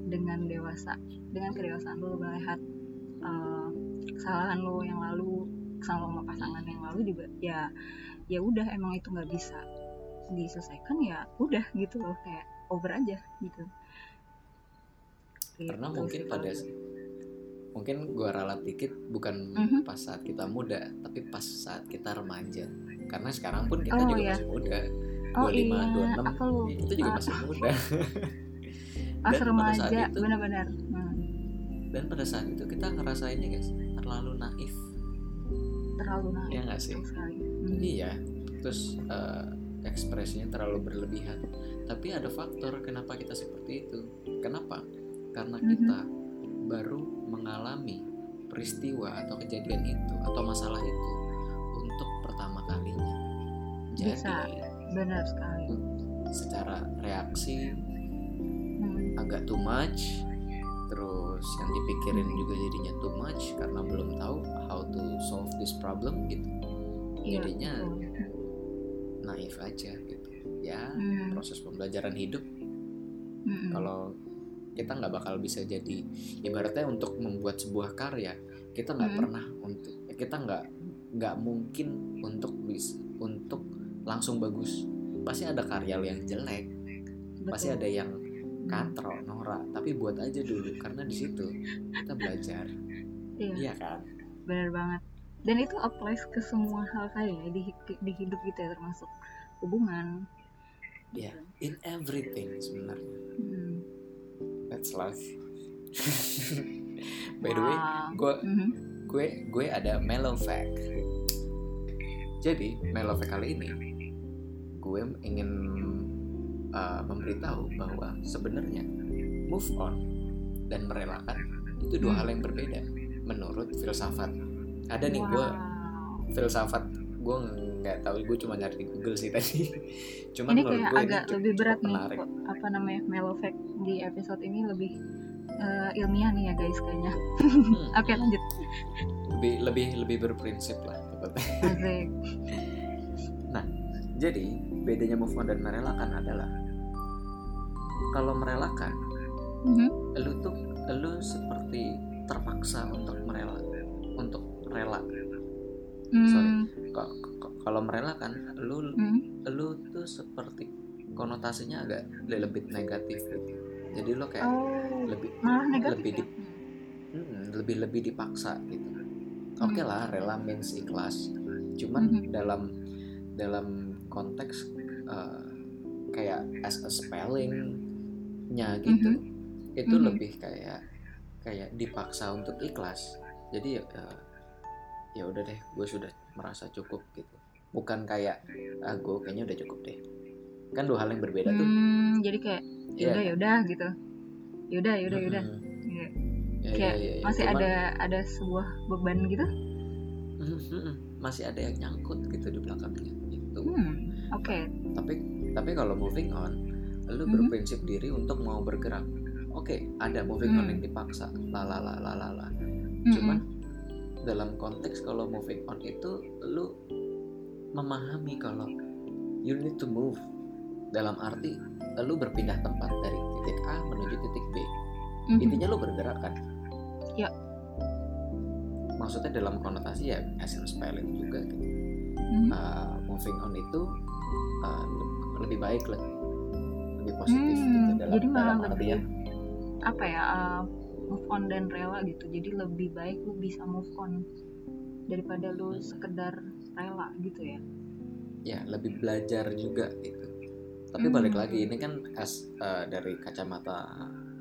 dengan dewasa dengan kedewasaan lo melihat uh, kesalahan lo yang lalu kesalahan lo sama pasangan yang lalu juga ya ya udah emang itu nggak bisa diselesaikan ya udah gitu loh kayak over aja gitu. Karena Gitu mungkin pada gue. mungkin gua ralat dikit bukan Mhm. pas saat kita muda tapi pas saat kita remaja. Karena sekarang pun kita Oh, juga iya. masih muda. Oh 25 iya. 26 aku lupa. itu juga masih muda. Pas remaja benar-benar. Hmm, dan pada saat itu kita ngerasainnya guys terlalu naif. Terlalu naik ya nggak sih? Hmm. iya. Terus eh, ekspresinya terlalu berlebihan tapi ada faktor kenapa kita seperti itu. Kenapa? Karena Mhm. kita baru mengalami peristiwa atau kejadian itu atau masalah itu untuk pertama kalinya. Jadi Bisa. benar sekali. Secara reaksi Hmm, agak too much terus yang dipikirin juga jadinya too much karena belum tahu how to solve this problem gitu. Iya, jadinya naif aja ya Hmm, proses pembelajaran hidup. Hmm, hmm. kalau kita nggak bakal bisa jadi ibaratnya untuk membuat sebuah karya kita nggak Hmm. pernah untuk kita nggak nggak mungkin untuk bis untuk langsung bagus. Pasti ada karya yang jelek pasti Betul. ada yang katro norak tapi buat aja dulu karena di situ kita belajar. Iya. Iya kan? Benar banget. Dan itu applies ke semua hal kayaknya di, di hidup kita ya, termasuk hubungan Iya. gitu. in everything sebenarnya Hmm. that's life by the way gue gue gue ada mellow fact jadi mellow fact kali ini gue ingin uh, memberitahu bahwa sebenarnya move on dan merelakan itu dua Hmm. hal yang berbeda menurut filsafat ada nih gue Wow. filsafat gue nggak tahu gue cuma nyari di Google sih tadi cuman ini kayak gue agak ini lebih berat nih menarik. apa namanya mellow fact di episode ini lebih eh, ilmiah nih ya guys kayaknya Hmm, oke lanjut lebih lebih lebih berprinsip lah Asik. Jadi bedanya move on dan merelakan adalah kalau merelakan, Mhm. lu tuh lu seperti terpaksa untuk merela, untuk rela. Hmm, Sorry. K- Kalau merelakan, lu hmm. lu tuh seperti konotasinya agak lebih negatif gitu. Jadi lo kayak oh lebih malah negatif lebih ya? di- hmm, lebih lebih dipaksa gitu. Oke Hmm. lah, rela means ikhlas. Cuman Mhm. dalam dalam konteks uh, kayak as a spelling-nya gitu, itu Mhm. lebih kayak kayak dipaksa untuk ikhlas. Jadi uh, ya udah deh, gue sudah merasa cukup gitu. Bukan kayak ah gue kayaknya udah cukup deh. Kan dua hal yang berbeda tuh. Hmm, jadi kayak Iya yaudah kan? yaudah gitu yaudah yaudah yaudah Mhm. Iya. Ya, Kayak ya, ya, ya. masih Cuman- ada ada sebuah beban gitu masih ada yang nyangkut gitu di belakangnya gitu. hmm oke tapi tapi kalau moving on lu Mhm. berprinsip diri untuk mau bergerak oke ada moving on Hmm. yang dipaksa la la la la la la Mm-mm. cuman dalam konteks kalau moving on itu lu memahami kalau you need to move dalam arti lu berpindah tempat dari titik A menuju titik B Mhm. intinya lu bergerak kan Ya. maksudnya dalam konotasi ya as in spelling juga gitu Mhm. uh, moving on itu uh, le- lebih baik lah lebih positif Hmm, gitu dalam, jadi dalam lebih apa ya uh, move on dan rela gitu jadi lebih baik lu bisa move on daripada lu Hmm. sekedar rela gitu ya ya lebih belajar juga gitu tapi Hmm. balik lagi ini kan as uh, dari kacamata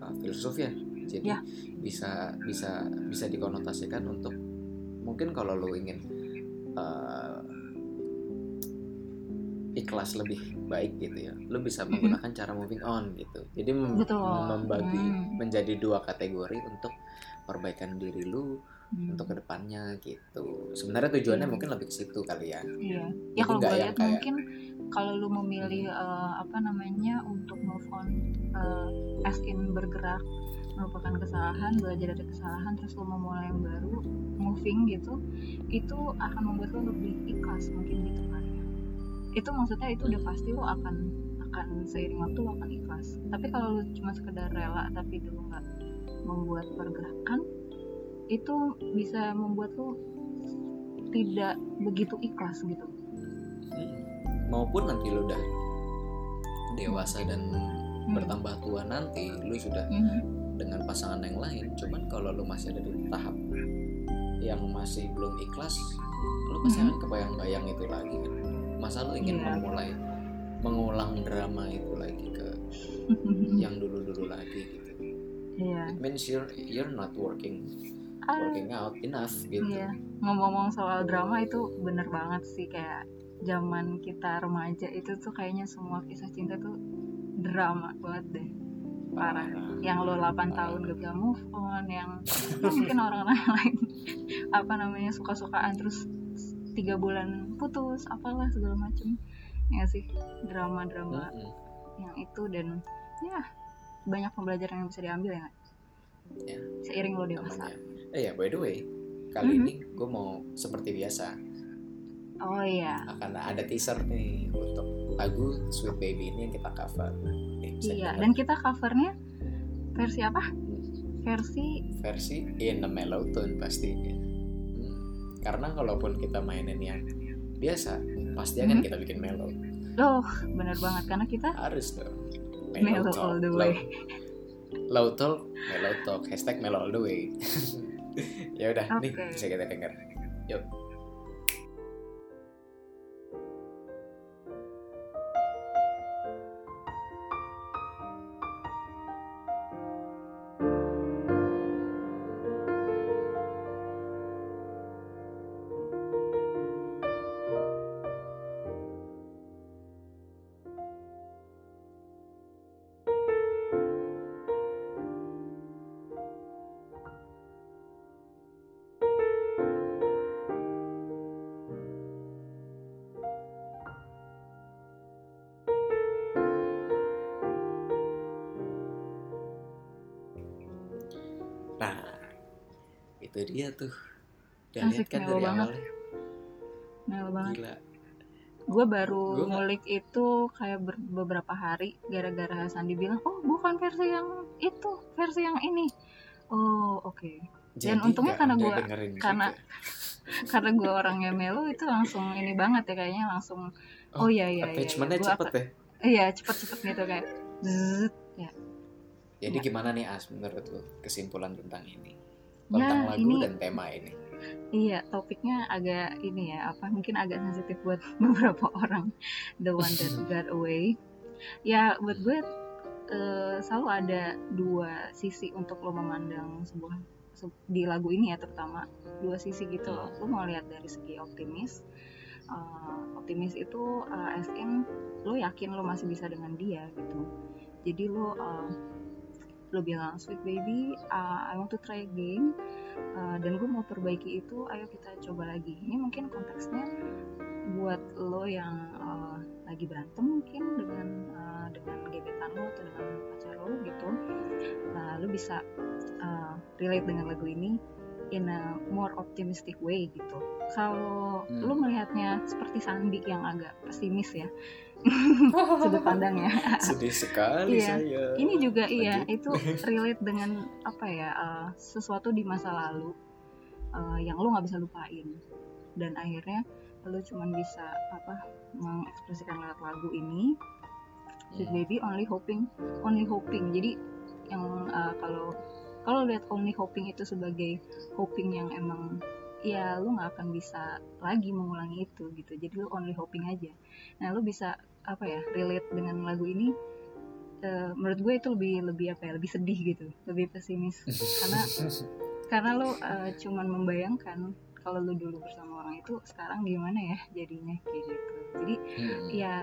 uh, filsuf ya jadi Ya. bisa bisa bisa dikonotasikan untuk mungkin kalau lo ingin uh, ikhlas lebih baik gitu ya lo bisa menggunakan cara moving on gitu jadi mem- Betul. membagi Hmm. menjadi dua kategori untuk perbaikan diri lu Hmm. untuk ke depannya gitu sebenarnya tujuannya Iya. mungkin lebih ke situ kali ya Iya. Ya kalau gue lihat kayak- mungkin kalau lu memilih eh, apa namanya untuk move on eh, as in bergerak merupakan kesalahan, belajar dari kesalahan terus lu memulai yang baru, moving gitu, itu akan membuat lu lebih ikhlas mungkin gitu kan. Itu maksudnya itu udah pasti lo akan akan seiring waktu lo akan ikhlas tapi kalau lo cuma sekedar rela tapi dulu nggak membuat pergerakan itu bisa membuat lo tidak begitu ikhlas gitu Hmm. maupun nanti lu udah dewasa dan Hmm. bertambah tua nanti lu sudah Mhm. dengan pasangan yang lain cuman kalau lu masih ada di tahap yang masih belum ikhlas lu pasti Mhm. akan kebayang-bayang itu lagi kan masa lu ingin Iya. memulai mengulang drama itu lagi ke yang dulu-dulu lagi gitu? Iya. It means you're you're not working Ah, working out enough gitu. Iya, ngomong-ngomong soal drama itu bener banget sih kayak zaman kita remaja itu tuh kayaknya semua kisah cinta tuh drama banget deh. Parah. Yang lo 8 tahun gak bisa move on, yang ya mungkin orang-orang lain apa namanya suka-sukaan terus tiga bulan putus, apalah segala macem. Ya sih, drama-drama Mm-mm. yang itu dan ya banyak pembelajaran yang bisa diambil ya. Ya. Seiring lo dewasa. eh ya by the way kali Mhm. ini gue mau seperti biasa Oh iya. akan ada teaser nih untuk lagu Sweet Baby ini yang kita cover Nih, Iya, denger. dan kita covernya versi apa? Versi versi in the mellow tone pastinya Hmm, karena kalaupun kita mainin yang biasa pasti akan Mhm. kita bikin mellow. Loh, bener banget. Karena kita harus dong. Mellow all the way. low, low talk mellow talk. Hashtag mellow all the way. Ya udah nih Oke. bisa kita denger. Yuk itu dia tuh udah lihat kan dari banget. awalnya mel banget. gila Gue baru Gua ngulik itu kayak ber- beberapa hari gara-gara Sandi bilang, "Oh, bukan versi yang itu, versi yang ini." Oh, oke. Dan Jadi untungnya karena dengerin karena-. Karena gue orangnya melo itu langsung ini banget ya kayaknya langsung Oh, Oh, iya iya iya. attachmentnya Gua cepet apa- deh Iya, cepet-cepet gitu kayak zzz. jadi Ya. gimana nih As menurut lu kesimpulan tentang ini Ya, tentang lagu ini dan tema ini Iya, topiknya agak ini ya, apa mungkin agak sensitif buat beberapa orang. The one that got away. Ya, buat gue eh, selalu ada dua sisi untuk lo memandang sebuah se- di lagu ini ya terutama dua sisi gitu loh. Lo mau lihat dari segi optimis. Eh, optimis itu eh, as in lo yakin lo masih bisa dengan dia gitu. Jadi lo eh, lo bilang sweet baby, uh, I want to try again Uh, dan gue mau perbaiki itu ayo kita coba lagi. Ini mungkin konteksnya buat lo yang uh, lagi berantem mungkin dengan uh, dengan gebetan lo atau dengan pacar lo gitu. Nah lo bisa uh, relate dengan lagu ini in a more optimistic way gitu. Kalau Hmm. lo melihatnya seperti Sandi yang agak pesimis ya sudut pandangnya sedih sekali Iya. saya. Ini juga iya Lanjut. itu relate dengan apa ya uh, sesuatu di masa lalu uh, yang lo nggak bisa lupain. Dan akhirnya lo cuman bisa apa mengekspresikan lewat lagu ini. Sweet Hmm. Baby only hoping only hoping. Jadi yang uh, kalau kalau lihat only hoping itu sebagai hoping yang emang ya lu nggak akan bisa lagi mengulangi itu gitu. Jadi lu only hoping aja. Nah lu bisa apa ya relate dengan lagu ini eh, menurut gue itu lebih lebih apa ya lebih sedih gitu lebih pesimis karena karena lu eh, cuman membayangkan kalau lu dulu bersama orang itu sekarang gimana ya jadinya kayak gitu jadi Hmm. ya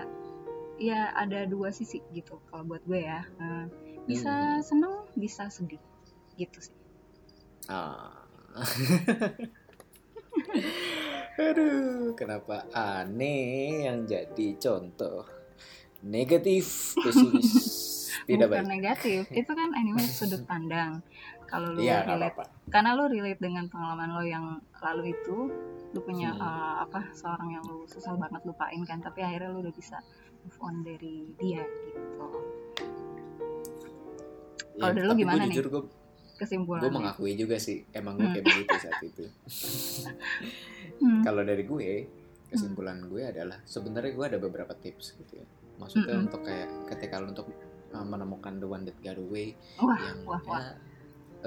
ya ada dua sisi gitu kalau buat gue ya Eh, bisa Hmm. seneng bisa sedih gitu sih Ah. Aduh, kenapa aneh yang jadi contoh negatif khusus tidak bukan baik. negatif itu kan anime sudut pandang kalau lu iya nggak relate apa-apa karena lu relate dengan pengalaman lo yang lalu itu lu punya Hmm. uh, apa seorang yang lu susah banget lupain kan tapi akhirnya lu udah bisa move on dari dia gitu Ya, Kalau dari lu tapi gimana gue nih? jujur gue kesimpulannya gue mengakui juga sih emang gue Hmm. kayak begitu saat itu. Hmm, kalau dari gue kesimpulan gue adalah sebenarnya gue ada beberapa tips gitu ya. Maksudnya Mm-mm. untuk kayak ketika lu untuk uh, menemukan the one that got away wah yang wah wah. ya,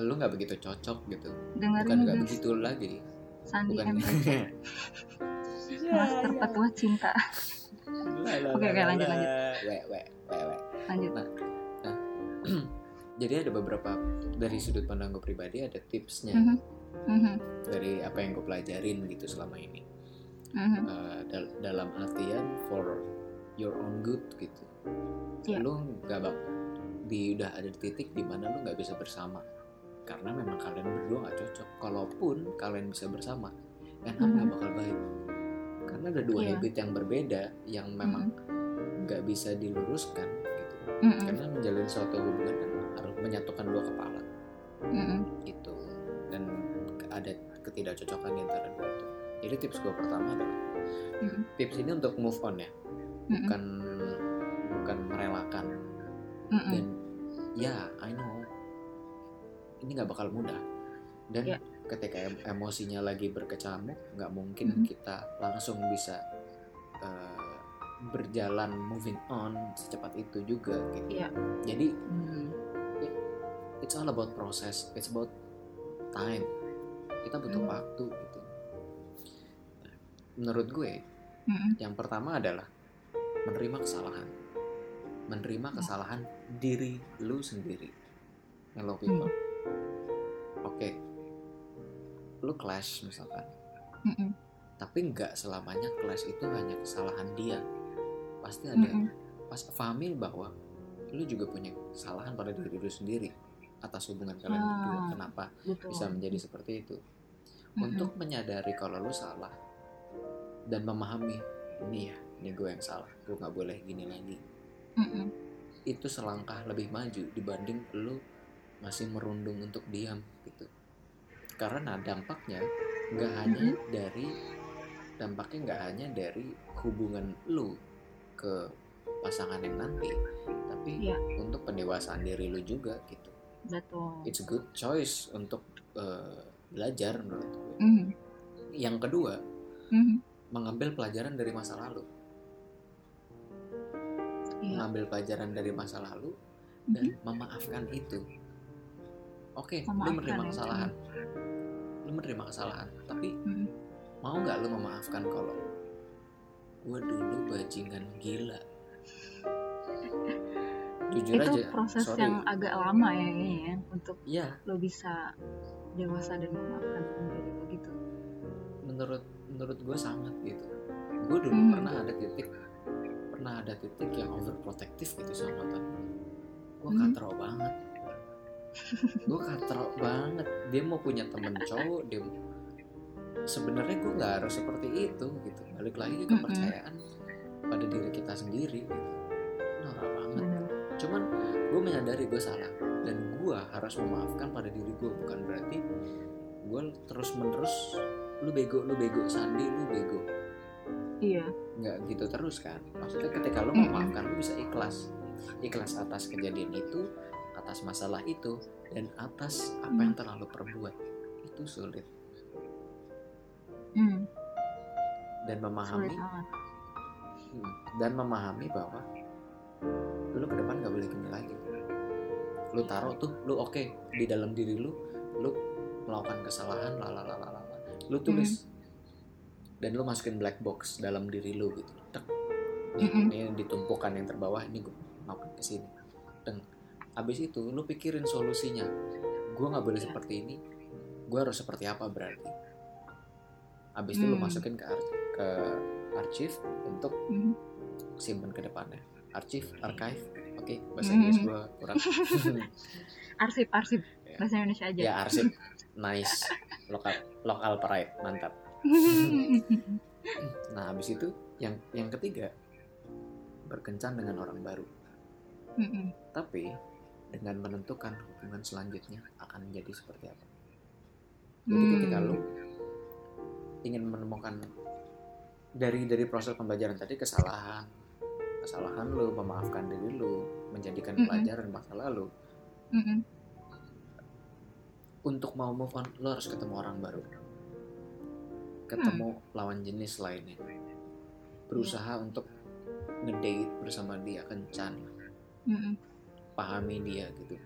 lu nggak begitu cocok gitu. Dengerin bukan nggak begitu lagi. Sandi bukan M. Master petua cinta. Oke, oke, lanjut, lanjut. we we we we lanjut jadi ada beberapa dari sudut pandang gue pribadi ada tipsnya. Mhm, mhm, dari apa yang gue pelajarin gitu selama ini. Mhm. Uh, dal- dalam artian for your own good gitu. Iya. lu nggak bak di udah ada di titik di mana lu nggak bisa bersama. Karena memang kalian berdua nggak cocok. Kalaupun kalian bisa bersama up Mhm. nggak bakal baik. Karena ada dua Iya. habit yang berbeda yang memang nggak bisa diluruskan gitu. Mhm, karena menjalin suatu hubungan kan menyatukan dua kepala. Mhm, gitu. Dan ada ketidakcocokan di antara dua itu. Jadi tips gue pertama adalah mhm, tips ini untuk move on ya. Bukan bukan merelakan. Mhm. dan ya I know. Ini nggak bakal mudah. Dan Ya. ketika em- emosinya lagi berkecamuk nggak mungkin Mhm. kita langsung bisa eh, berjalan moving on secepat itu juga gitu. Iya. jadi Hmm, it's all about process. It's about time. Kita butuh Hmm. waktu gitu. Nah, menurut gue mhm, yang pertama adalah menerima kesalahan. Menerima Ya. kesalahan diri lu sendiri. Hello people. Oke. Lu clash misalkan. Mhm, tapi nggak selamanya clash itu hanya kesalahan dia. Pasti ada. Mhm. pas pahami bahwa lu juga punya kesalahan pada diri lu sendiri atas hubungan kalian Ah. berdua kenapa Betul. bisa menjadi seperti itu Mhm, untuk menyadari kalau lu salah dan memahami ini ya ini gue yang salah gue nggak boleh gini lagi mhm, itu selangkah lebih maju dibanding lu masih merundung untuk diam gitu karena dampaknya nggak hanya dari dampaknya nggak hanya dari hubungan lu ke pasangan yang nanti tapi Iya. untuk pendewasaan diri lu juga gitu betul. it's a good choice untuk eh, belajar menurut gue Mhm, yang kedua mhm. mengambil pelajaran dari masa lalu Iya. mengambil pelajaran dari masa lalu dan memaafkan itu oke lu Memaafkan menerima kesalahan lu menerima kesalahan tapi Mhm. mau nggak lu memaafkan kalau gue dulu bajingan gila jujur Itu aja proses sorry yang agak lama ya kayaknya ya, untuk ya lo bisa dewasa dan memaafkan diri lo gitu. menurut menurut gue sangat gitu gue dulu Hmm. pernah ada titik pernah ada titik yang overprotective gitu sama mantan gue Hmm. katro banget gue katro banget dia mau punya temen cowok dia mau- sebenarnya gue nggak harus seperti itu gitu balik lagi ke Mm-mm. kepercayaan pada diri kita sendiri gitu norak banget Benar. Cuman gue menyadari gue salah. Dan gue harus memaafkan pada diri gue bukan berarti gue terus menerus lu bego lu bego sandi lu bego. Iya. nggak gitu terus kan. Maksudnya ketika lu memaafkan lu bisa ikhlas. Ikhlas atas kejadian itu atas masalah itu dan atas apa yang telah lu perbuat. Itu sulit. Hmm, dan sulit memahami banget. Hmm, dan memahami bahwa lu ke depan nggak boleh gini lagi lu taruh tuh lu oke di dalam diri lu lu melakukan kesalahan lalalala lu tulis. Dan lu masukin black box dalam diri lu gitu. Tek. Nih, Mm-mm. ini ditumpukan yang terbawah ini gue melakukan ke sini. Dan abis itu lu pikirin solusinya. Gue nggak boleh seperti ini. Gue harus seperti apa berarti? Abis itu lu Hmm. masukin ke ar- ke arsip untuk Mhm. simpan ke depannya arsip archive oke bahasa Hmm. Inggris gue kurang Arsip, arsip. Ya. Bahasa Indonesia aja. ya arsip nice lokal lokal pride mantap nah habis itu yang yang ketiga berkencan dengan orang baru tapi dengan menentukan hubungan selanjutnya akan menjadi seperti apa jadi Hmm. ketika lu ingin menemukan dari dari proses pembelajaran tadi kesalahan kesalahan lu memaafkan diri lu menjadikan Mm-mm. pelajaran masa lalu. Mm-mm. untuk mau move on lo harus ketemu orang baru. Ketemu lawan jenis lainnya. Berusaha untuk ngedate bersama dia kencan. Mm-mm. pahami dia gitu.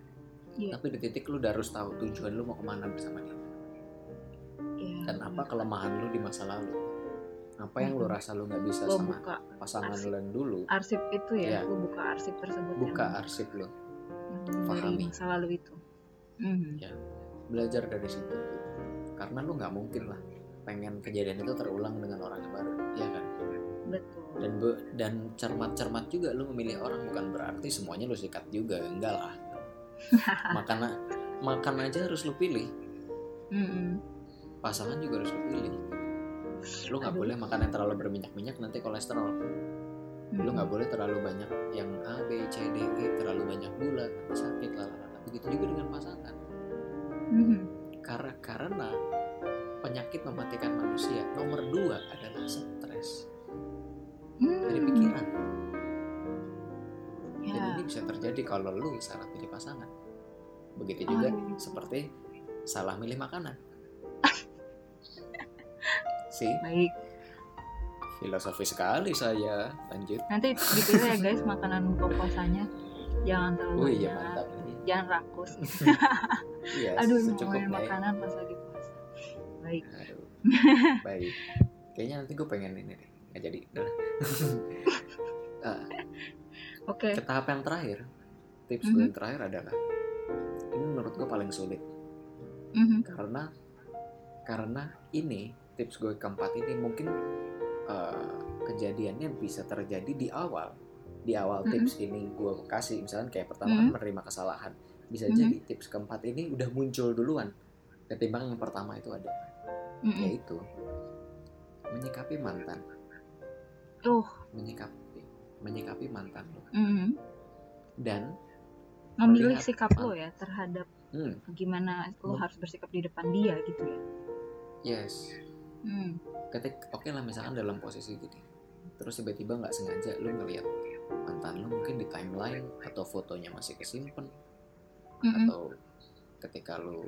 Iya. tapi di titik lu udah harus tahu tujuan lu mau ke mana bersama dia. Iya, dan apa kelemahan lu di masa lalu apa yang lu Mm-mm. rasa lu nggak bisa lo sama buka pasangan arsip. lu yang dulu arsip itu ya Iya. lo buka arsip tersebut buka yang- arsip yang dari pahami. masa lalu itu Mhm. belajar dari situ karena lu nggak mungkin lah pengen kejadian itu terulang dengan orang yang baru ya kan betul dan be- dan cermat-cermat juga lu memilih orang bukan berarti semuanya lu sikat juga enggak lah makan makan aja harus lu pilih Mm-mm. pasangan juga harus lu pilih lu nggak boleh makan yang terlalu berminyak-minyak nanti kolesterol. Lu Mm-mm. nggak boleh terlalu banyak yang A B C D E terlalu banyak gula nanti sakit lah begitu juga dengan pasangan Mhm. karena karena penyakit mematikan manusia nomor dua adalah stres. Dari Hmm. pikiran. Ya. dan ini bisa terjadi kalau lu salah pilih pasangan. Begitu juga Oh. seperti salah milih makanan sih. Baik. Filosofi sekali saya. Lanjut. Nanti dipilih ya guys makanan buka puasanya jangan terlalu oh iya banyak. mantap jangan rakus. Iya aduh ngomongin ya. makanan pas lagi puasa. Baik. Aduh. baik. Kayaknya nanti gue pengen ini deh. Nggak jadi. Ah, oke. Ke tahap yang terakhir. Tips Mhm. gue yang terakhir adalah ini menurut gue paling sulit. Mhm. karena karena ini tips gue keempat ini mungkin eh, kejadiannya bisa terjadi di awal di awal Mhm. tips ini gue kasih misalnya kayak pertama Mhm. kan menerima kesalahan bisa Mhm. jadi tips keempat ini udah muncul duluan ketimbang yang pertama itu ada Mhm. yaitu menyikapi mantan uh menyikapi menyikapi mantan lo mhm. dan memilih sikap lo ya terhadap hmm, gimana lo Hmm. harus bersikap di depan dia gitu ya yes Hmm. ketik oke lah misalkan dalam posisi gini. Terus tiba-tiba nggak sengaja lu ngeliat mantan lu mungkin di timeline atau fotonya masih kesimpan Mhm. atau ketika lu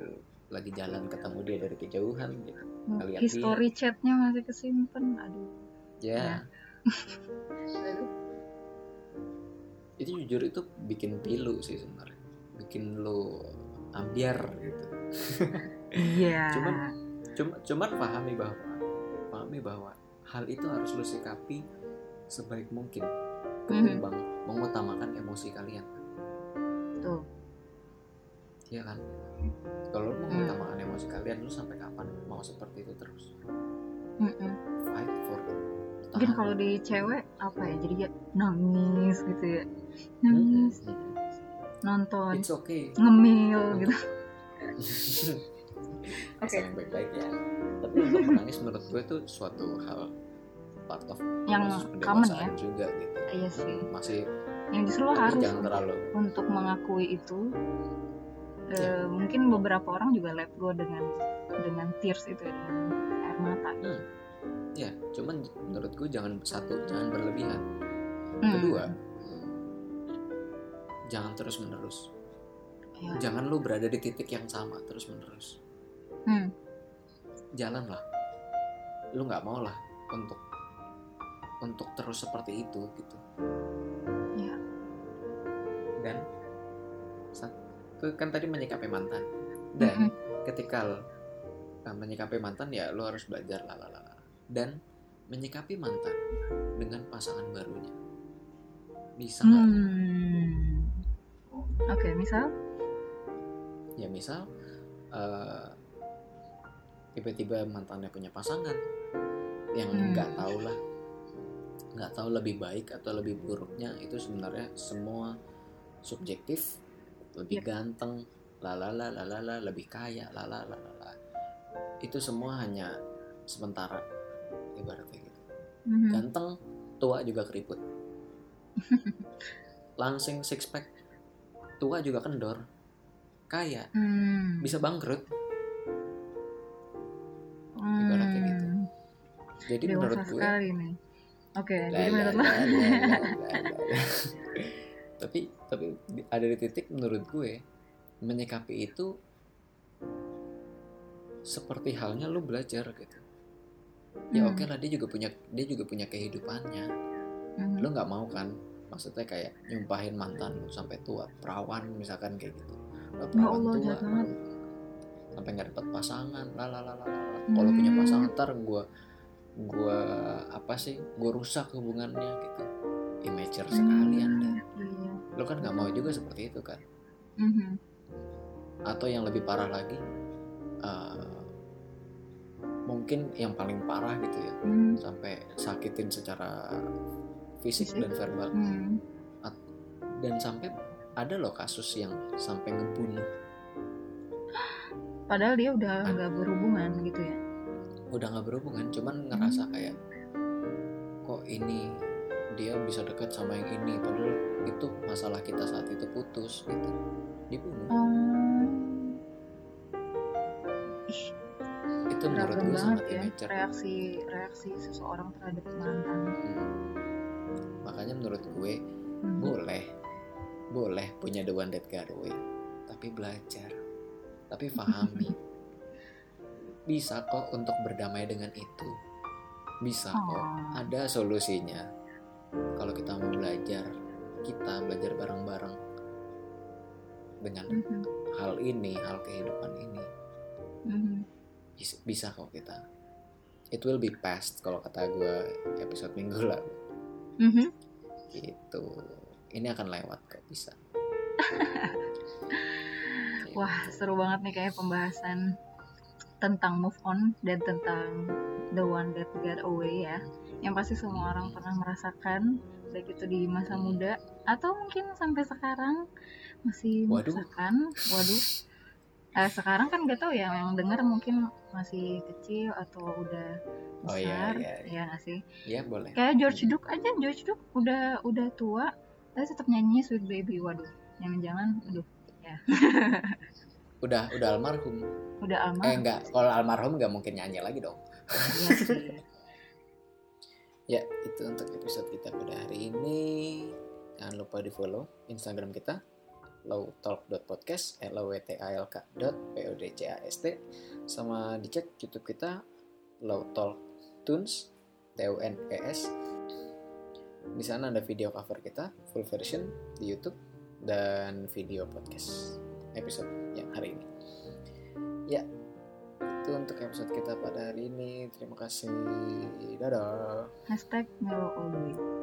lagi jalan ketemu dia dari kejauhan gitu ngeliat history chatnya masih kesimpan aduh. Ya. Aduh itu jujur itu bikin pilu sih sebenarnya. Bikin lu ambiar gitu. Iya. Cuman cuma cuman pahami bahwa pahami bahwa hal itu harus lu sikapi sebaik mungkin. Ketimbang mengutamakan emosi kalian. Tuh Iya kan? Kalau lu Hmm. mengutamakan emosi kalian lu sampai kapan mau seperti itu terus? Mm-mm. fight for it. Mungkin kalau di cewek apa ya jadi ya nangis gitu ya. Hmm, nangis. Hmm, hmm. nonton. It's okay. Ngemil gitu Asal yang baik-baik ya. Tapi untuk menangis menurut gue itu suatu hal part of yang common ya? juga gitu. Iya sih. Masih yang justru lo harus jangan terlalu untuk mengakui itu Ya. Eh, mungkin beberapa orang juga let go dengan dengan tears itu ya dengan air mata. Ya cuman menurut gue jangan satu jangan berlebihan. Hmm. kedua jangan terus menerus Ya. jangan lu berada di titik yang sama terus menerus Hmm. jalanlah lu nggak mau lah untuk untuk terus seperti itu gitu Ya. dan sa- ke- kan tadi menyikapi mantan dan Mm-mm. ketika l- uh, menyikapi mantan ya lu harus belajar lah lah, lah, lah. dan menyikapi mantan dengan pasangan barunya bisa nggak Hmm. Oke, misal ya misal eh, tiba-tiba mantannya punya pasangan yang Hmm. nggak tahu lah nggak tahu lebih baik atau lebih buruknya itu sebenarnya semua subjektif lebih Yep. ganteng lalala lalala lebih kaya lalala lalala itu semua hanya sementara ibaratnya gitu Mhm. ganteng tua juga keriput langsing six pack tua juga kendor kaya Hmm. bisa bangkrut jadi Dewasa menurut gue sekali nih. Oke, Lah, jadi menurut lo tapi tapi ada di titik menurut gue menyikapi itu seperti halnya lu belajar gitu ya Hmm. oke lah dia juga punya dia juga punya kehidupannya Mhm. lu nggak mau kan maksudnya kayak nyumpahin mantan lu sampai tua perawan misalkan kayak gitu Lu Ya Allah, jahat banget. sampai nggak dapet pasangan lah lah lah lah kalau punya Hmm. pasangan ntar gue gue apa sih gue rusak hubungannya gitu immature sekali anda Iya. lo kan nggak mau juga seperti itu kan Mhm. atau yang lebih parah lagi eh, mungkin yang paling parah gitu ya Hmm. sampai sakitin secara fisik, dan verbal Hmm. dan sampai ada loh kasus yang sampai ngebunuh Padahal dia udah nggak berhubungan gitu ya. Udah nggak berhubungan cuman ngerasa kayak kok ini dia bisa dekat sama yang ini padahal itu masalah kita saat itu putus gitu dibunuh itu menurut gue sangat ya immature reaksi reaksi seseorang terhadap mantan. Hmm. makanya menurut gue Hmm. boleh boleh punya the one that got away tapi belajar tapi pahami bisa kok untuk berdamai dengan itu. Bisa kok. Oh. ada solusinya. Kalau kita mau belajar kita belajar bareng-bareng. Dengan Mhm. hal ini hal kehidupan ini. Mhm. bisa, bisa kok kita. It will be past kalau kata gue episode minggu lalu. Mhm. gitu. Ini akan lewat kok bisa. Wah, seru banget nih kayak pembahasan tentang move on dan tentang the one that got away ya. Yang pasti semua orang pernah merasakan baik itu di masa muda atau mungkin sampai sekarang masih Waduh. merasakan. Waduh. Eh, sekarang kan gak tahu ya yang dengar mungkin masih kecil atau udah Oh, iya, besar, iya, ya nggak sih? ya boleh Kayak George Duke aja, George Duke udah udah tua, tapi tetap nyanyi Sweet Baby. Waduh, jangan-jangan, aduh, udah udah almarhum. Udah eh almarhum. enggak. Kalau almarhum nggak mungkin nyanyi lagi dong. Iya sih. ya itu untuk episode kita pada hari ini. Jangan lupa di follow instagram kita lowtalk.podcast l o w t a l k dot p o d c a s t sama dicek youtube kita lowtalk tunes t u n e s. Di sana ada video cover kita full version di youtube dan video podcast episode yang hari ini. Ya itu untuk episode kita pada hari ini. Terima kasih. Dadah. Hashtag Melo way.